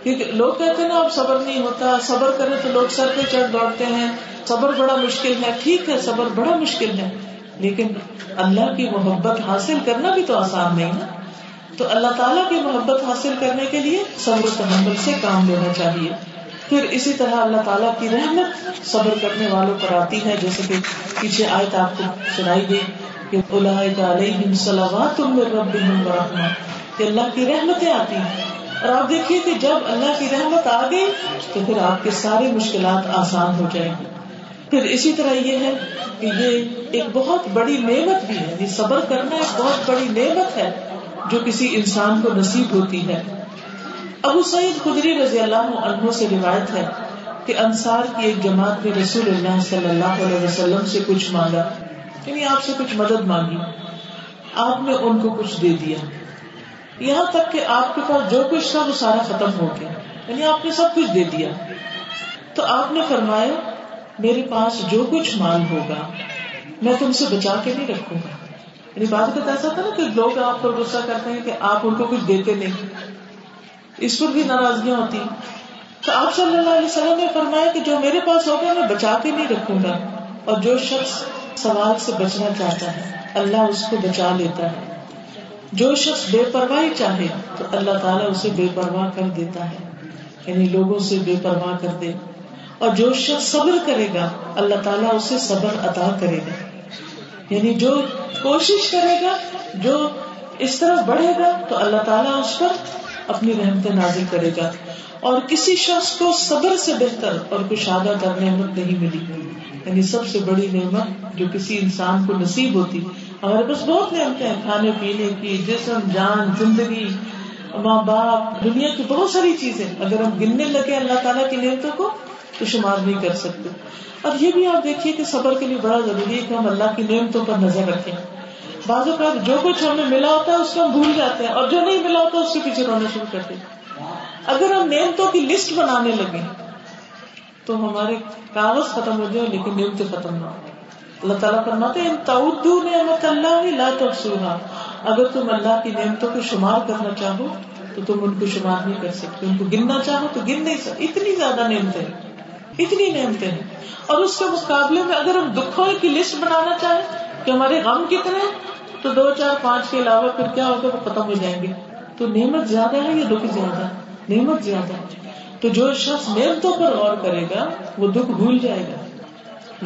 کیونکہ لوگ کہتے ہیں نا، اب صبر نہیں ہوتا، صبر کرے تو لوگ سر پہ چڑھ دوڑتے ہیں۔ صبر بڑا مشکل ہے، ٹھیک ہے، صبر بڑا مشکل ہے۔ لیکن اللہ کی محبت حاصل کرنا بھی تو آسان نہیں نا۔ تو اللہ تعالیٰ کی محبت حاصل کرنے کے لیے صبر و تحمل سے کام لینا چاہیے۔ پھر اسی طرح اللہ تعالیٰ کی رحمت صبر کرنے والوں پر آتی ہے، جیسے کہ پیچھے آئے تو آپ کو سنائی دے کہ اللہ کی رحمتیں آتی ہیں۔ اور آپ دیکھیے کہ جب اللہ کی رحمت آ گئی تو پھر آپ کے سارے مشکلات آسان ہو جائیں گے۔ پھر اسی طرح یہ ہے کہ یہ ایک بہت بڑی نعمت بھی ہے۔ یعنی صبر کرنا ایک بہت بڑی نعمت ہے جو کسی انسان کو نصیب ہوتی ہے۔ ابو سعید خدری رضی اللہ عنہ سے روایت ہے کہ انصار کی ایک جماعت نے رسول اللہ صلی اللہ علیہ وسلم سے کچھ مانگا یعنی آپ سے کچھ مدد مانگی، آپ نے ان کو کچھ دے دیا۔ یہاں تک کہ آپ کے پاس جو کچھ تھا وہ سارا ختم ہو گیا یعنی آپ نے سب کچھ دے دیا۔ تو آپ نے فرمایا، میرے پاس جو کچھ مال ہوگا، میں تم سے بچا کے نہیں رکھوں گا۔ یعنی بات کا ایسا تھا نا کہ لوگ آپ پر غصہ کرتے ہیں کہ آپ ان کو کچھ دیتے نہیں۔ اس پر بھی ناراضگیاں ہوتی تو آپ صلی اللہ علیہ وسلم نے فرمایا کہ جو میرے پاس ہوگا میں بچا کے نہیں رکھوں گا اور جو شخص سوال سے بچنا چاہتا ہے، اللہ اس کو بچا لیتا ہے۔ جو شخص بے پرواہی چاہے تو اللہ تعالیٰ اسے بے پرواہ کر دیتا ہے۔ یعنی لوگوں سے بے پرواہ کر دے۔ اور جو شخص صبر کرے گا، اللہ تعالیٰ اسے صبر عطا کرے گا۔ یعنی جو کوشش کرے گا، جو اس طرح بڑھے گا، تو اللہ تعالیٰ اس پر اپنی رحمت نازل کرے گا۔ اور کسی شخص کو صبر سے بہتر اور کشادہ کر نعمت نہیں ملی۔ یعنی سب سے بڑی نعمت جو کسی انسان کو نصیب ہوتی۔ ہمارے پاس بہت نعمتیں ہیں، کھانے، پینے کی، جسم، جان، زندگی۔ ماں باپ، دنیا کی بہت ساری چیزیں۔ اگر ہم گننے لگے اللہ تعالیٰ کی نعمتوں کو، تو شمار نہیں کر سکتے۔ اور یہ بھی آپ دیکھیے کہ صبر کے لیے بڑا ضروری ہے کہ ہم اللہ کی نعمتوں پر نظر رکھیں۔ بعض اوقات جو کچھ ہمیں ملا ہوتا ہے اس کو ہم بھول جاتے ہیں اور جو نہیں ملا ہوتا اس کے پیچھے رونا شروع کرتے ہیں۔ اگر ہم نعمتوں کی لسٹ بنانے لگے تو ہمارے کاغذ ختم ہو جائے لیکن نعمتیں ختم نہ ہو اللہ تعالیٰ فرماتے ہیں تعدو نعمت اللہ لا تحصوها۔ اگر تم اللہ کی نعمتوں کو شمار کرنا چاہو تو تم ان کو شمار نہیں کر سکتے۔ ان کو گننا چاہو تو گن نہیں سکتے۔ اتنی زیادہ نعمتیں اتنی نعمتیں ہیں۔ اور اس کے مقابلے میں اگر ہم دکھوں کی لسٹ بنانا چاہیں کہ ہمارے غم کتنے ہیں تو دو، چار، پانچ کے علاوہ پھر کیا ہوگا؟ وہ ختم ہو جائیں گے۔ تو نعمت زیادہ ہے یا دکھ زیادہ نعمت زیادہ تو جو شخص نعمتوں پر غور کرے گا، وہ دکھ بھول جائے گا۔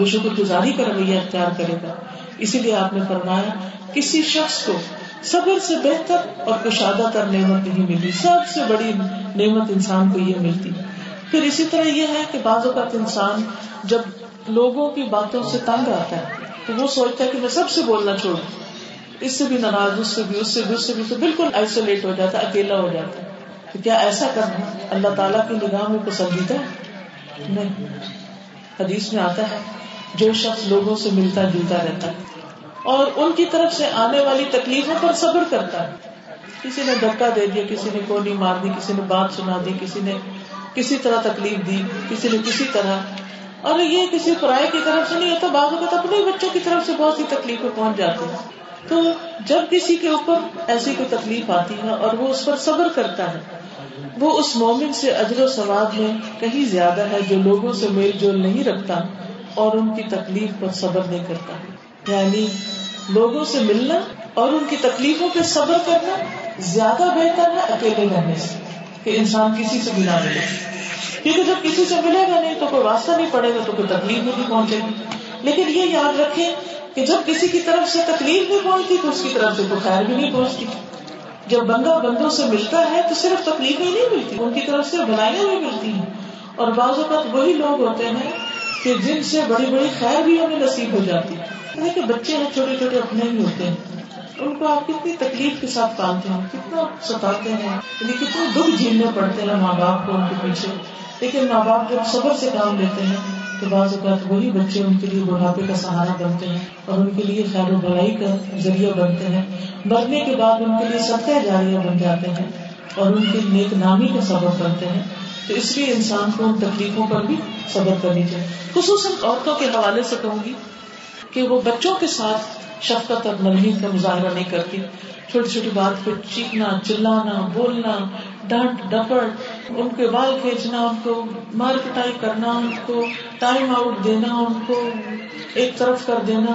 وہ شکر گزاری کا رویہ اختیار کرے گا۔ اسی لیے آپ نے فرمایا، کسی شخص کو صبر سے بہتر اور کشادہ تر نعمت نہیں ملی۔ سب سے بڑی نعمت انسان کو یہ ملتی۔ پھر اسی طرح یہ ہے کہ بعض اوقات انسان جب لوگوں کی باتوں سے تنگ آتا ہے، تو وہ سوچتا ہے کہ میں سب سے بولنا چھوڑوں۔ اس سے بھی ناراض، اس سے بھی، اس سے بھی، اس سے بھی تو بالکل آئسولیٹ ہو جاتا ہے اکیلا ہو جاتا۔ ہے تو کیا ایسا کرنا اللہ تعالیٰ کی نگاہ میں پسندیدہ نہیں۔ حدیث میں آتا ہے، جو شخص لوگوں سے ملتا، جلتا رہتا ہے۔ اور ان کی طرف سے آنے والی تکلیفوں پر صبر کرتا ہے۔ کسی نے دھکا دے دیا، کسی نے گولی مار دی، کسی نے بات سنا دی، کسی نے کسی طرح تکلیف دی، کسی نے کسی طرح۔ اور یہ کسی پرائے کی طرف سے نہیں ہوتا، بعض اوقات اپنے بچوں کی طرف سے بہت سی تکلیفیں پہنچ جاتی ہیں۔ تو جب کسی کے اوپر ایسی کوئی تکلیف آتی ہے اور وہ اس پر صبر کرتا ہے، وہ اس مومن سے اجر و ثواب میں کہیں زیادہ ہے جو لوگوں سے میل جول نہیں رکھتا اور ان کی تکلیف پر صبر نہیں کرتا۔ یعنی لوگوں سے ملنا اور ان کی تکلیفوں پہ صبر کرنا زیادہ بہتر ہے اکیلے رہنے سے، کہ انسان کسی سے ملا ملے۔ کیونکہ جب کسی سے ملے گا نہیں تو کوئی واسطہ نہیں پڑے گا، تو کوئی تکلیف نہیں پہنچے گی۔ لیکن یہ یاد رکھے کہ جب کسی کی طرف سے تکلیف نہیں پہنچتی تو اس کی طرف سے کوئی خیر بھی نہیں پہنچتی۔ جب بندہ بندوں سے ملتا ہے تو صرف تکلیف ہی نہیں ملتی، ان کی طرف سے بنائیاں بھی ملتی ہیں۔ اور بعض اوقات وہی لوگ ہوتے ہیں کہ جن سے بڑی بڑی خیر بھی ہمیں نصیب ہو جاتی۔ ہے کہ بچے ہیں، چھوٹے چھوٹے اپنے ہی ہوتے ہیں۔ ان کو آپ کتنی تکلیف کے ساتھ پالتے ہیں، کتنا ستاتے ہیں۔ یعنی کتنے دکھ جھیلنے پڑتے ہیں ماں باپ کو ان کے پیچھے۔ لیکن ماں باپ جب صبر سے کام لیتے ہیں تو بعض اوقات وہی بچے ان کے لیے بڑھاپے کا سہارا بنتے ہیں اور ان کے لیے خیر و بڑائی کا ذریعہ بنتے ہیں۔ مرنے کے بعد ان کے لیے سب جاریہ بن جاتے ہیں اور ان کی نیک نامی کا سبب بنتے ہیں۔ تو اس لیے انسان کو ان تکلیفوں پر بھی صبر کرنی چاہیے۔ خصوصاً عورتوں کے حوالے سے کہوں گی کہ وہ بچوں کے ساتھ شفقت اور نرمی کا مظاہرہ نہیں کرتی۔ چھوٹی چھوٹی بات پہ چیخنا، چلانا، بولنا، ڈانٹ ڈپٹ ان کے بال کھینچنا، ان کو مار پٹائی کرنا، ان کو ٹائم آؤٹ دینا، ان کو ایک طرف کر دینا۔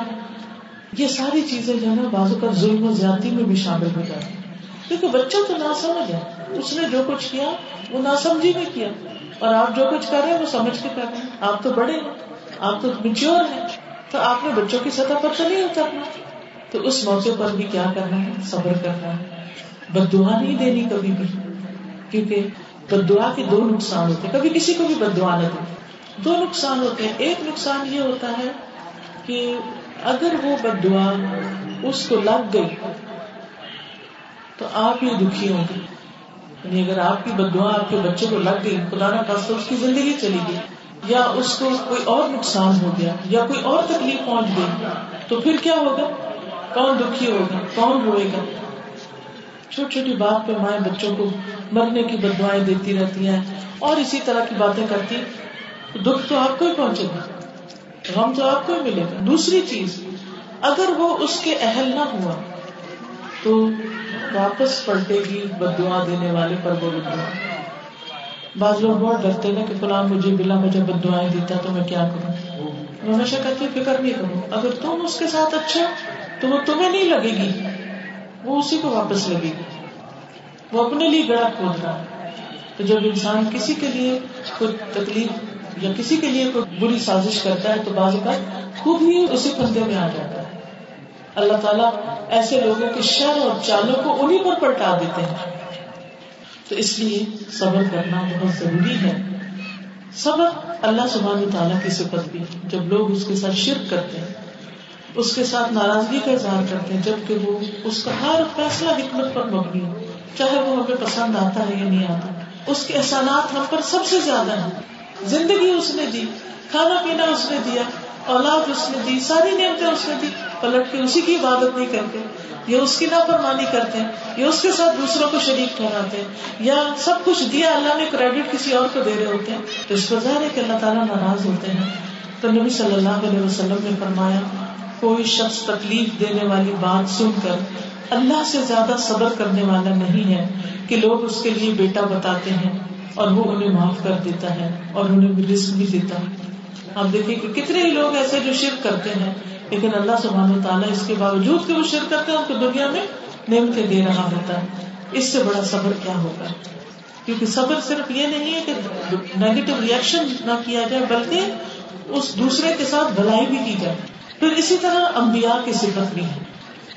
یہ ساری چیزیں جو ہے نا بازو کا ظلم و زیادتی میں بھی شامل ہو جاتی کیونکہ بچہ تو نہ سمجھ ہے۔ اس نے جو کچھ کیا، وہ نہ سمجھی میں کیا۔ اور آپ جو کچھ کر رہے ہیں، وہ سمجھ کے کر رہے ہیں۔ آپ تو بڑے ہیں، آپ تو میچور ہیں۔ تو آپ نے بچوں کی سطح پر تو نہیں اترنا۔ تو اس موقع پر بھی کیا کرنا ہے؟ صبر کرنا ہے۔ بد دعا نہیں دینی کبھی بھی، کیونکہ بد دعا کے دو نقصان ہوتے ہیں۔ کبھی کسی کو بھی بد دعا نہ دے۔ دو نقصان ہوتے ہیں۔ ایک نقصان یہ ہوتا ہے کہ اگر وہ بد دعا اس کو لگ گئی تو آپ ہی دکھی ہوں گے۔ یعنی اگر آپ کی بد دعا آپ کے بچے کو لگ گئی، خدا نہ خاص اس کی زندگی چلی گئی، یا اس کو کوئی اور نقصان ہو گیا، یا کوئی اور تکلیف پہنچ گئی، تو پھر کیا ہوگا؟ کون دکھی ہوگا؟ کون روئے گا؟ چھوٹی چھوٹی بات پہ مائیں بچوں کو مرنے کی بدوائیں دیتی رہتی ہیں اور اسی طرح کی باتیں کرتی۔ دکھ تو آپ کو ہی پہنچے گا، غم تو آپ کو ہی ملے گا۔ دوسری چیز، اگر وہ اس کے اہل نہ ہوا تو واپس پلٹے گی بد دعا دینے والے پر وہ دعا بعض لوگ بہت ڈرتے نا کہ فلاں مجھے بلا مجھے بد دعائیں دیتا تو میں کیا کروں؟ میں ہمیشہ کہتی فکر نہیں کروں اگر تم اس کے ساتھ اچھا تو وہ تمہیں نہیں لگے گی۔ وہ اسی کو واپس لگے گی۔ وہ اپنے لیے گڑا کھود رہا ہے۔ تو جب انسان کسی کے لیے کوئی تکلیف یا کسی کے لیے کوئی بری سازش کرتا ہے تو بعض اوقات خود ہی اسی پندے میں آ جاتا ہے۔ اللہ تعالیٰ ایسے لوگوں کے شر اور چالوں کو انہیں پر پلٹا دیتے ہیں۔ تو اس لیے صبر کرنا بہت ضروری ہے۔ صبر اللہ سبحانہ تعالیٰ کی صفت بھی جب لوگ اس کے ساتھ شرک کرتے ہیں اس کے ساتھ ناراضگی کا اظہار کرتے ہیں، جبکہ وہ اس کا ہر فیصلہ حکمت پر مبنی ہو، چاہے وہ ہمیں پسند آتا ہے یا نہیں آتا۔ اس کے احسانات ہم پر سب سے زیادہ ہیں۔ زندگی اس نے دی، کھانا پینا اس نے دیا، اولاد اس نے دی، ساری نعمتیں اس نے دی، پلٹ کے اسی کی عبادت نہیں کرتے۔ یا اس کی نافرمانی کرتے ہیں، یا اس کے ساتھ دوسروں کو شریک ٹھہراتے ہیں۔ یا سب کچھ دیا، اللہ نے کریڈٹ کسی اور کو دے رہے ہوتے ہیں۔ تو اس پر ظاہر ہے کہ اللہ تعالیٰ ناراض ہوتے ہیں۔ تو نبی صلی اللہ علیہ وسلم نے فرمایا کوئی شخص تکلیف دینے والی بات سن کر اللہ سے زیادہ صبر کرنے والا نہیں ہے کہ لوگ اس کے لیے بیٹا بتاتے ہیں اور وہ انہیں معاف کر دیتا ہے اور انہیں رزق بھی دیتا ہے۔ آپ دیکھیں کہ کتنے ہی لوگ ایسے جو شرک کرتے ہیں، لیکن اللہ سبحانہ و تعالیٰ اس کے باوجود کہ وہ شرک کرتے ہیں، ان کو دنیا میں نعمتیں دے رہا ہوتا ہے۔ اس سے بڑا صبر کیا ہوگا؟ کیونکہ صبر صرف یہ نہیں ہے کہ نیگیٹو ریئیکشن نہ کیا جائے، بلکہ اس دوسرے کے ساتھ بھلائی بھی کی جائے۔ پھر اسی طرح انبیاء کی صفت بھی ہے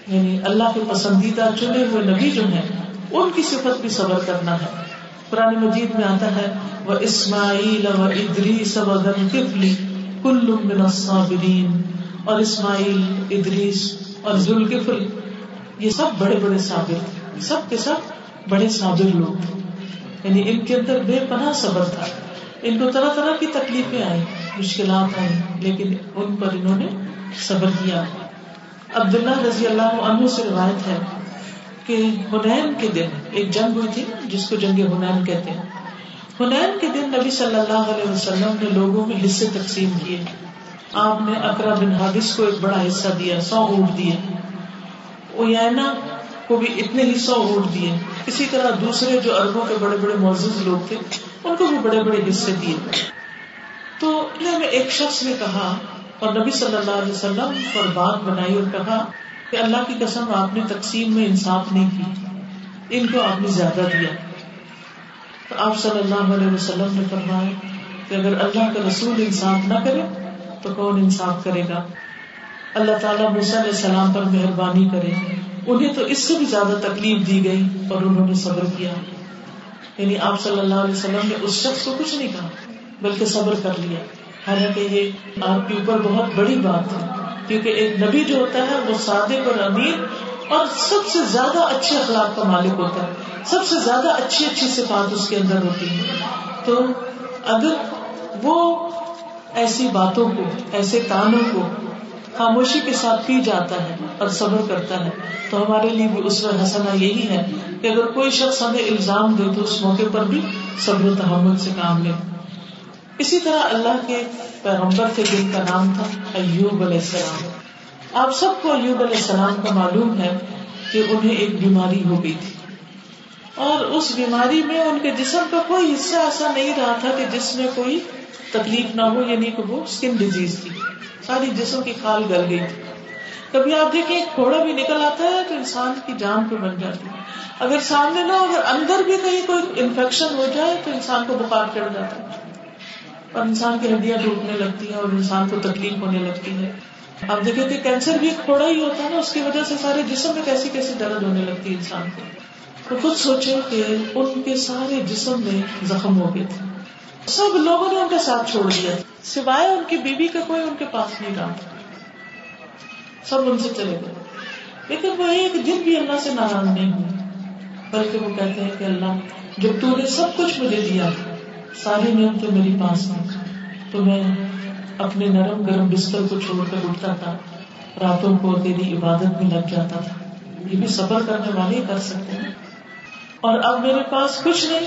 یعنی اللہ کے پسندیدہ چنے ہوئے نبی جو ہیں، ان کی صفت بھی صبر کرنا ہے۔ قرآن مجید میں آتا ہے وہ اسماعیل و ادریس و کفلی کل من الصابرین اور اسماعیل ادریس اور ذوالکفل یہ سب بڑے بڑے صابر سب کے سب بڑے صابر لوگ یعنی ان کے اندر بے پناہ صبر تھا۔ ان کو طرح طرح کی تکلیفیں آئی مشکلات آئی لیکن ان پر انہوں نے صبر کیا۔ عبداللہ رضی اللہ عنہ سے روایت ہے کہ ہنین کے دن ایک جنگ ہوئی تھی جس کو جنگ ہنین کہتے ہیں۔ ہنین کے دن نبی صلی اللہ علیہ وسلم نے لوگوں میں حصے تقسیم کیے۔ آپ نے اکرا بن حادث کو ایک بڑا حصہ دیا، سو اونٹ دیے۔ اوینا کو بھی اتنے ہی سو اونٹ دیے۔ اسی طرح دوسرے جو اربوں کے بڑے بڑے معزز لوگ تھے، ان کو بھی بڑے بڑے حصے دیے۔ تو میں ایک شخص نے کہا اور نبی صلی اللہ علیہ وسلم پر بات بنائی اور کہا کہ اللہ کی قسم آپ نے تقسیم میں انصاف نہیں کی، ان کو آپ نے زیادہ دیا۔ تو آپ صلی اللہ علیہ وسلم نے فرمایا کہ اگر اللہ کا رسول انصاف نہ کرے تو کون انصاف کرے گا؟ اللہ تعالیٰ علیہ السلام پر مہربانی کرے۔ انہیں تو اس سے بھی زیادہ تکلیف دی گئی اور انہوں نے صبر کیا۔ یعنی آپ صلی اللہ علیہ وسلم نے اس شخص کو کچھ نہیں کہا، بلکہ صبر کر لیا۔ حالانکہ یہ آپ کے اوپر بہت بڑی بات ہے، کیونکہ ایک نبی جو ہوتا ہے، وہ صادق اور امیر اور سب سے زیادہ اچھے اخلاق کا مالک ہوتا ہے۔ سب سے زیادہ اچھی اچھی صفات اس کے اندر ہوتی ہے تو اگر وہ ایسی باتوں کو، ایسے کانوں کو خاموشی کے ساتھ پی جاتا ہے اور صبر کرتا ہے، تو ہمارے لیے بھی اس میں حسنا یہی ہے کہ اگر کوئی شخص ہمیں الزام دے تو اس موقع پر بھی صبر و تحمل سے کام لے۔ اسی طرح اللہ کے پیغمبر تھے جن کا نام تھا ایوب علیہ السلام۔ آپ سب کو ایوب علیہ السلام کا معلوم ہے کہ انہیں ایک بیماری ہو گئی تھی۔ اور اس بیماری میں ان کے جسم کا کوئی حصہ ایسا نہیں رہا تھا کہ جس میں کوئی تکلیف نہ ہو یعنی کہ وہ اسکن ڈیزیز تھی۔ ساری جسم کی کھال گل گئی۔ تھی کبھی آپ دیکھیں ایک بھی نکل آتا ہے تو انسان کی جان پہ بن جاتی ہے۔ اگر سامنے نہ اگر اندر بھی کہیں کوئی انفیکشن ہو جائے تو انسان کو بخار چڑھ جاتا ہے۔ اور انسان کی ہڈیاں ٹوٹنے لگتی ہیں اور انسان کو تکلیف ہونے لگتی ہے۔ آپ دیکھیں کہ کینسر بھی کھوڑا ہی ہوتا ہے نا، اس کی وجہ سے سارے جسم میں کیسی کیسی درد ہونے لگتی ہے انسان کو۔ تو خود سوچے کہ ان کے سارے جسم میں زخم ہو گئے تھے۔ سب لوگوں نے ان کا ساتھ چھوڑ دیا۔ سوائے ان کی بیوی کا کوئی ان کے پاس نہیں رہا۔ سب ان سے چلے گئے۔ لیکن وہ ایک دن بھی اللہ سے ناراض نہیں ہوئے، بلکہ وہ کہتے ہیں کہ اللہ، جب تو نے سب کچھ مجھے دیا ساری نعمتیں میری پاس ہیں تو میں اپنے نرم گرم بستر کو چھوڑ کر اٹھتا تھا۔ راتوں کو تیری عبادت میں لگ جاتا تھا۔ یہ بھی سفر کرنے والے کر سکتے ہیں۔ اور اب میرے پاس کچھ نہیں۔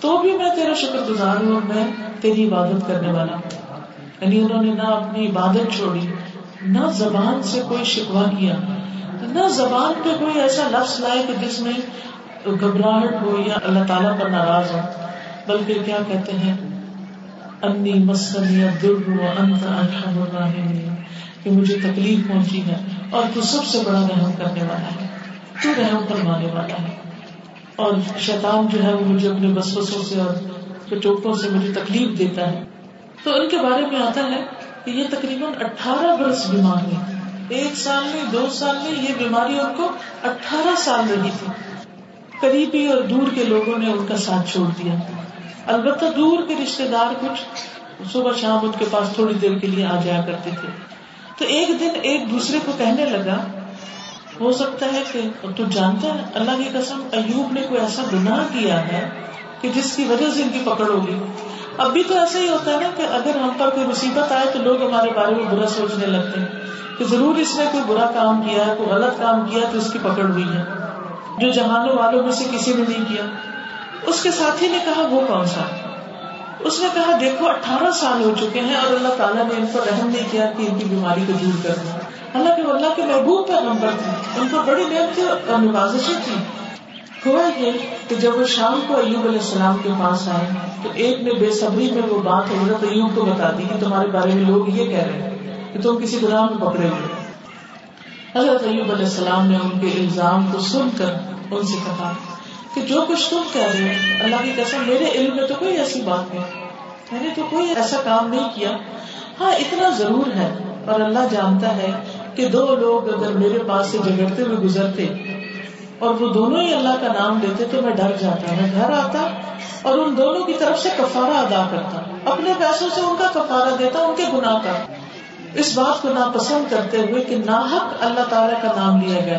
تو بھی میں تیرا شکر گزار ہوں اور میں تیری عبادت کرنے والا ہوں۔ یعنی انہوں نے نہ اپنی عبادت چھوڑی، نہ زبان سے کوئی شکوا کیا، نہ زبان پہ کوئی ایسا لفظ لائے کہ جس میں گھبراہٹ ہو یا اللہ تعالیٰ پر ناراض ہو۔ بلکہ کیا کہتے ہیں؟ انی مسنی انت ارحم الراحمین۔ کہ مجھے تکلیف پہنچی ہے اور تو سب سے بڑا رحم کرنے والا ہے، تو رحم فرمانے والا ہے۔ اور شیطان جو ہے، وہ مجھے اپنے بسوسوں سے اور چوٹوں سے مجھے تکلیف دیتا ہے۔ تو ان کے بارے میں آتا ہے کہ یہ تقریباً اٹھارہ برس بیمار ہے ایک سال میں، دو سال میں یہ بیماری ان کو اٹھارہ سال رہی تھی۔ قریبی اور دور کے لوگوں نے ان کا ساتھ چھوڑ دیا۔ البتہ دور کے رشتے دار کچھ صبح شام ان کے پاس تھوڑی دیر کے لیے آ جایا کرتے تھے۔ تو ایک دن ایک دوسرے کو کہنے لگا، ہو سکتا ہے کہ تو جانتا ہے، اللہ کی قسم ایوب نے کوئی ایسا گناہ کیا ہے کہ جس کی وجہ سے ان کی پکڑ ہوگی اب بھی تو ایسا ہی ہوتا ہے نا کہ اگر ہم پر کوئی مصیبت آئے تو لوگ ہمارے بارے میں برا سوچنے لگتے ہیں کہ ضرور اس نے کوئی برا کام کیا ہے، کوئی غلط کام کیا تو اس کی پکڑ ہوئی ہے۔ جو جہانوں والوں میں سے کسی نے نہیں کیا۔ اس کے ساتھی نے کہا، وہ کون سا? اس نے کہا، دیکھو، اٹھارہ سال ہو چکے ہیں اور اللہ تعالیٰ نے ان کو رحم نہیں کیا کہ ان کی بیماری کو دور کرنا اللہ کے اللہ کے محبوب کا نمبر تھے۔ ان کو بڑی نعمت اور نوازشیں تھی ہوا یہ کہ جب وہ شام کو ایوب علیہ السلام کے پاس آئے تو ایک نے بے صبری میں وہ بات حضرت ایوب کو بتا دی کہ تمہارے بارے میں لوگ یہ کہہ رہے ہیں کہ تم کسی گناہ میں پکڑے ہوئے حضرت ایوب علیہ السلام نے ان کے الزام کو سن کر ان سے کہا کہ جو کچھ تم کہہ رہے ہو، اللہ کی قسم، میرے علم میں تو کوئی ایسی بات نہیں۔ میں نے تو کوئی ایسا کام نہیں کیا۔ ہاں اتنا ضرور ہے اور اللہ جانتا ہے کہ دو لوگ اگر میرے پاس سے جگڑتے ہوئے گزرتے اور وہ دونوں ہی اللہ کا نام لیتے تو میں ڈر جاتا۔ میں گھر آتا اور ان دونوں کی طرف سے کفارہ ادا کرتا۔ اپنے پیسوں سے ان کا کفارہ دیتا، ان کے گناہ کا۔ اس بات کو ناپسند کرتے ہوئے کہ ناحق اللہ تعالیٰ کا نام لیا گیا۔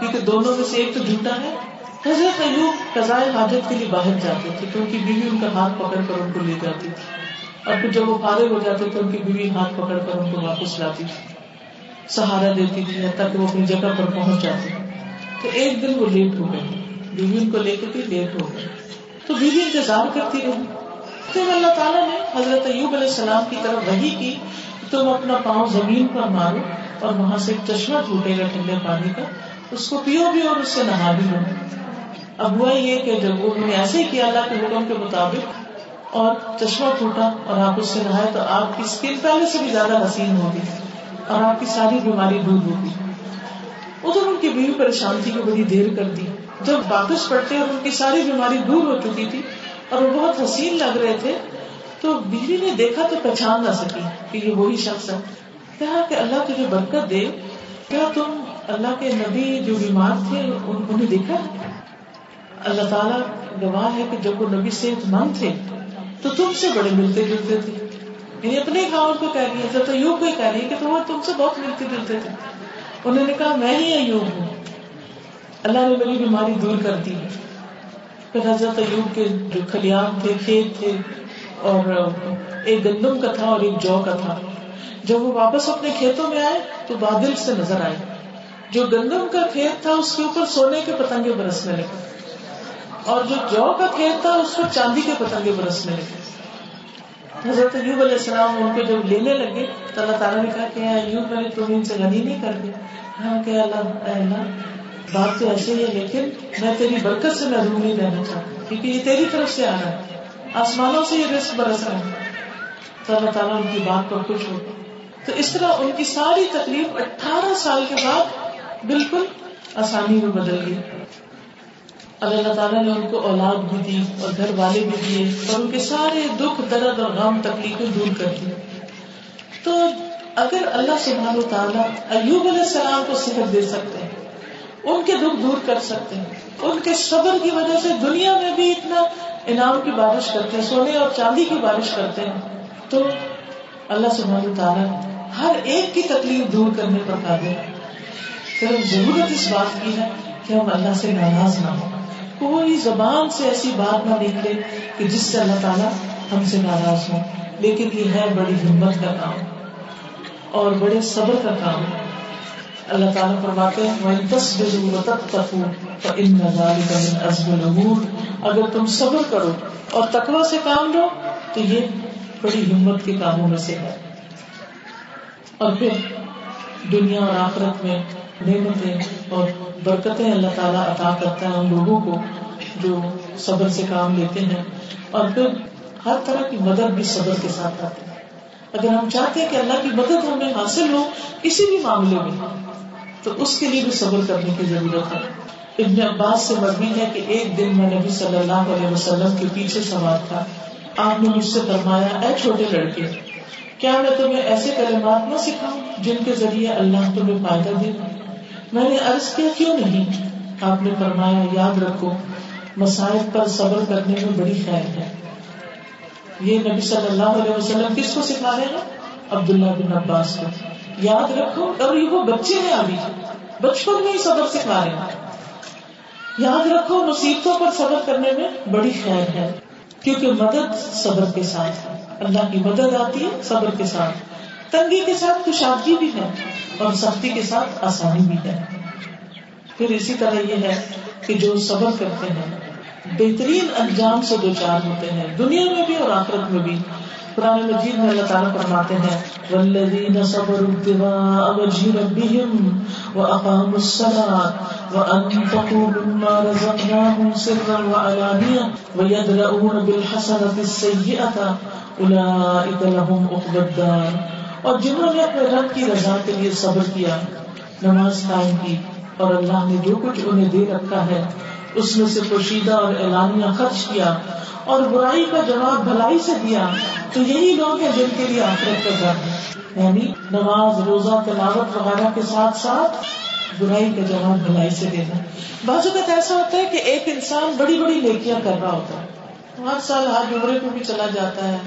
کیونکہ دونوں میں سے ایک تو جھوٹا ہے حضرت ایوب قضائے حاجت کے لیے باہر جاتے تھے کیونکہ بیوی ان کا ہاتھ پکڑ کر ان کو لے جاتی تھی۔ اور پھر جب وہ فارغ ہو جاتے تھے، ان کی بیوی ہاتھ پکڑ کر ان کو واپس لاتی تھی، سہارا دیتی تھی تاکہ وہ اپنی جگہ پر پہنچ جاتے تو ایک دن وہ لیٹ ہو گئے۔ بیوی ان کو لے کے بھی لیٹ ہو گئے۔ تو بیوی انتظار کرتی رہی۔ پھر اللہ تعالیٰ نے حضرت ایوب علیہ السلام کی طرف وہی کی تم اپنا پاؤں زمین پر مارو اور وہاں سے ایک چشمہ ٹوٹے گا ٹھنڈے پانی کا، اس کو پیو بھی اور اس سے نہا بھی لو۔ اب ہوا یہ کہ جب انہوں نے ایسے ہی کیا اللہ کے حکم کے مطابق اور چشمہ ٹوٹا اور آپ اس سے نہائے تو آپ کی اسکن پہلے سے بھی زیادہ حسین ہوگی اور آپ کی ساری بیماری دور ہوگی۔ ادھر ان کی بیوی پریشان تھی کہ بڑی دیر کر دی۔ جب واپس پڑتے اور ان کی ساری بیماری دور ہو چکی تھی اور وہ بہت حسین لگ رہے تھے، تو بیوی نے دیکھا تو پہچان نہ سکی کہ یہ وہی شخص ہے۔ کہا کہ اللہ تجھے برکت دے، کیا تم اللہ کے نبی جو بیمار تھے انہیں دیکھا؟ اللہ تعالیٰ گواہ ہے کہ جب وہ نبی صحت مند تھے، تو تم سے بڑے ملتے جلتے تھے۔ یعنی اپنے گاؤں کو کہہ رہی ہے تو یو کو کہہ رہی ہے کہ تم تم سے بہت ملتے جلتے تھے۔ انہوں نے کہا، میں ہی ایوب ہوں۔ اللہ نے میری بیماری دور کر دی۔ پھر حضرت ایوب کے جو کھلیان تھے، کھیت تھے، اور ایک گندم کا تھا اور ایک جو کا تھا۔ جب وہ واپس اپنے کھیتوں میں آئے، تو بادل سے نظر آئے۔ جو گندم کا کھیت تھا، اس کے اوپر سونے کے پتنگے برسنے لگے اور جو جو کا کھیت تھا، اس پر چاندی کے پتنگے برسنے لگے حضرت ایوب علیہ السلام ان کو جب لینے لگے، تو اللہ تعالیٰ نے کہا کہ ایوب، میں نے تم ان سے غنی نہیں کر دیا۔ ہاں کہ اللہ اللہ، بات تو ایسے ہی ہے، لیکن میں تیری برکت سے محروم نہیں رہنا چاہتا، کیونکہ یہ تیری طرف سے آ رہا ہے۔ آسمانوں سے یہ رسک برس رہا ہے۔ تو اللہ تعالیٰ ان کی بات پر خوش ہو تو اس طرح ان کی ساری تکلیف اٹھارہ سال کے بعد بالکل آسانی میں بدل گئی۔ اللہ تعالیٰ نے ان کو اولاد بھی دی اور گھر والے بھی دیے اور ان کے سارے دکھ، درد اور غم، تکلیفیں دور کر دی۔ تو اگر اللہ سبحانہ و تعالیٰ ایوب علیہ السلام کو صحت دے سکتے ہیں، ان کے دکھ دور کر سکتے ہیں، ان کے صبر کی وجہ سے دنیا میں بھی اتنا انعام کی بارش کرتے ہیں، سونے اور چاندی کی بارش کرتے ہیں، تو اللہ سبحانہ تعالیٰ ہر ایک کی تکلیف دور کرنے پر قابل صرف ضرورت اس بات کی ہے کہ ہم اللہ سے ناراض نہ ہو کوئی زبان سے ایسی بات نہ نکلے کہ جس سے اللہ تعالیٰ ہم سے ناراض ہو لیکن یہ ہے بڑی ہمت کا کام اور بڑے صبر کا کام۔ اللہ تعالیٰ فرماتے ہیں اگر تم صبر کرو اور تقوی سے کام لو، تو یہ بڑی ہمت کے کاموں میں سے ہے۔ اور پھر دنیا اور آخرت میں نعمتیں اور برکتیں اللہ تعالیٰ عطا کرتا ہے ان لوگوں کو جو صبر سے کام لیتے ہیں اور پھر ہر طرح کی مدد بھی صبر کے ساتھ آتی ہے اگر ہم چاہتے ہیں کہ اللہ کی مدد ہمیں حاصل ہو کسی بھی معاملے میں، تو اس کے لیے بھی صبر کرنے کی ضرورت ہے۔ ابن عباس سے مربی ہے کہ ایک دن میں نبی صلی اللہ علیہ وسلم کے پیچھے سوار تھا۔ آپ نے مجھ سے فرمایا، اے چھوٹے لڑکے، کیا میں تمہیں ایسے کلمات نہ سکھاؤں جن کے ذریعے اللہ تمہیں فائدہ دے؟ میں نے عرض کیا، کیوں نہیں؟ آپ نے فرمایا، یاد رکھو مسائل پر صبر کرنے میں بڑی خیر ہے۔ یہ نبی صلی اللہ علیہ وسلم کس کو سکھا رہے ہیں عبداللہ بن عباس کو۔ یاد رکھو، اور یہ وہ بچے ہیں ابھی بچپن میں ہی صبر سکھا رہے ہیں۔ یاد رکھو، مصیبتوں پر صبر کرنے میں بڑی خیر ہے، کیونکہ مدد صبر کے ساتھ ہے۔ اللہ کی مدد آتی ہے، صبر کے ساتھ۔ تنگی کے ساتھ کشادگی بھی ہے اور سختی کے ساتھ آسانی بھی ہے۔ پھر اسی طرح یہ ہے کہ جو صبر کرتے ہیں، بہترین انجام سے دو چار ہوتے ہیں، دنیا میں بھی اور آخرت میں بھی۔ قرآن مجید میں اللہ تعالیٰ فرماتے ہیں والذین صبروا ابتغاء وجه ربهم واقاموا الصلاة وانفقوا مما رزقناهم سرا وعلانية ويدرؤون بالحسنة السيئة اولئك لهم عقبى الدار۔ اور جنہوں نے اپنے رب کی رضا کے لیے صبر کیا، نماز قائم کی اور اللہ نے جو کچھ انہیں دے رکھا ہے، اس میں سے پوشیدہ اور اعلانیہ خرچ کیا اور برائی کا جواب بھلائی سے دیا۔ تو یہی لوگ ہیں جن کے لیے آخرت کا گھر ہے۔ یعنی نماز، روزہ، تلاوت وغیرہ کے ساتھ ساتھ برائی کا جواب بھلائی سے دینا۔ بعض اوقات ایسا ہوتا ہے کہ ایک انسان بڑی بڑی نیکیاں کر رہا ہوتا ہے۔ ہر سال ہر عمرے پہ بھی چلا جاتا ہے۔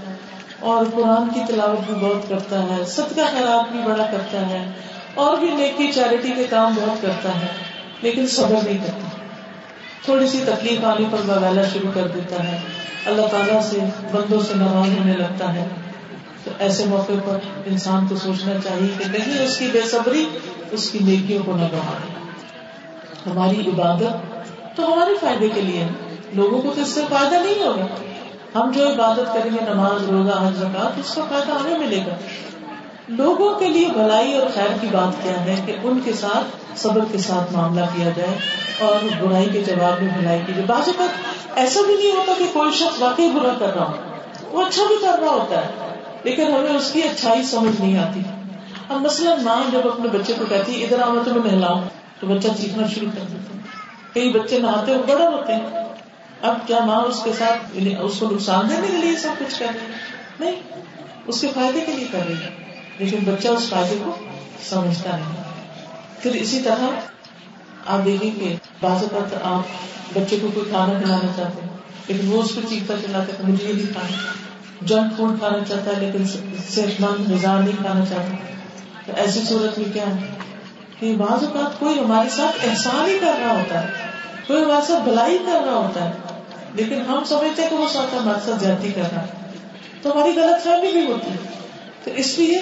اور قرآن کی تلاوت بھی بہت کرتا ہے، صدقہ خیرات بھی بڑا کرتا ہے، اور بھی نیکی چیریٹی کے کام بہت کرتا ہے، لیکن صبر نہیں کرتا۔ تھوڑی سی تکلیف آنے پر بغیلا شروع کر دیتا ہے۔ اللہ تعالیٰ سے، بندوں سے ناراض ہونے لگتا ہے۔ تو ایسے موقع پر انسان کو سوچنا چاہیے کہ کہیں اس کی بے صبری، اس کی نیکیوں کو نہ بڑھا ہماری عبادت تو ہمارے فائدے کے لیے لوگوں کو تو اس سے فائدہ نہیں ہوگا۔ ہم جو عبادت کریں گے، نماز، روزہ، حج رکعت اس کا فائدہ ہمیں ملے گا۔ لوگوں کے لیے بھلائی اور خیر کی بات کیا ہے کہ ان کے ساتھ صبر کے ساتھ معاملہ کیا جائے اور برائی کے جواب میں بھلائی کی جائے۔ بعض اوقات ایسا بھی نہیں ہوتا کہ کوئی شخص واقعی برا کر رہا ہو۔ وہ اچھا بھی کر رہا ہوتا ہے، لیکن ہمیں اس کی اچھائی سمجھ نہیں آتی۔ اب مثلاً ماں جب اپنے بچے کو کہتی ہے، ادھر آؤ تو میں نہلاؤں۔ تو بچہ چیخنا شروع کر دیتا کئی بچے نہاتے ہوئے بڑا ہوتے ہیں۔ اب کیا ماں اس کے ساتھ یعنی اس کو نقصان دینے کے لیے سب کچھ کر رہی ہے؟ نہیں، اس کے فائدے کے لیے کر رہی ہے۔ لیکن بچہ اس فائدے کو سمجھتا نہیں۔ پھر اسی طرح آپ دیکھیں کہ بعض اوقات آپ بچے کو کوئی کھانا کھلانا چاہتے ہیں، لیکن وہ اس کو چیختا چلاتا ہے مجھے یہ نہیں کھانا جنک فوڈ کھانا چاہتا ہے، لیکن صحت مند غذا نہیں کھانا چاہتا۔ تو ایسی صورت میں کیا ہے؟ کہ بعض اوقات کوئی ہمارے ساتھ احسان ہی کر رہا ہوتا ہے۔ کوئی ہمارے ساتھ بھلائی کر رہا ہوتا ہے، لیکن ہم سمجھتے ہیں کہ وہ ساتھ ہمارے ساتھ جاتی کر رہا ہے تو ہماری غلط فہمی بھی ہوتی ہے۔ تو اس لیے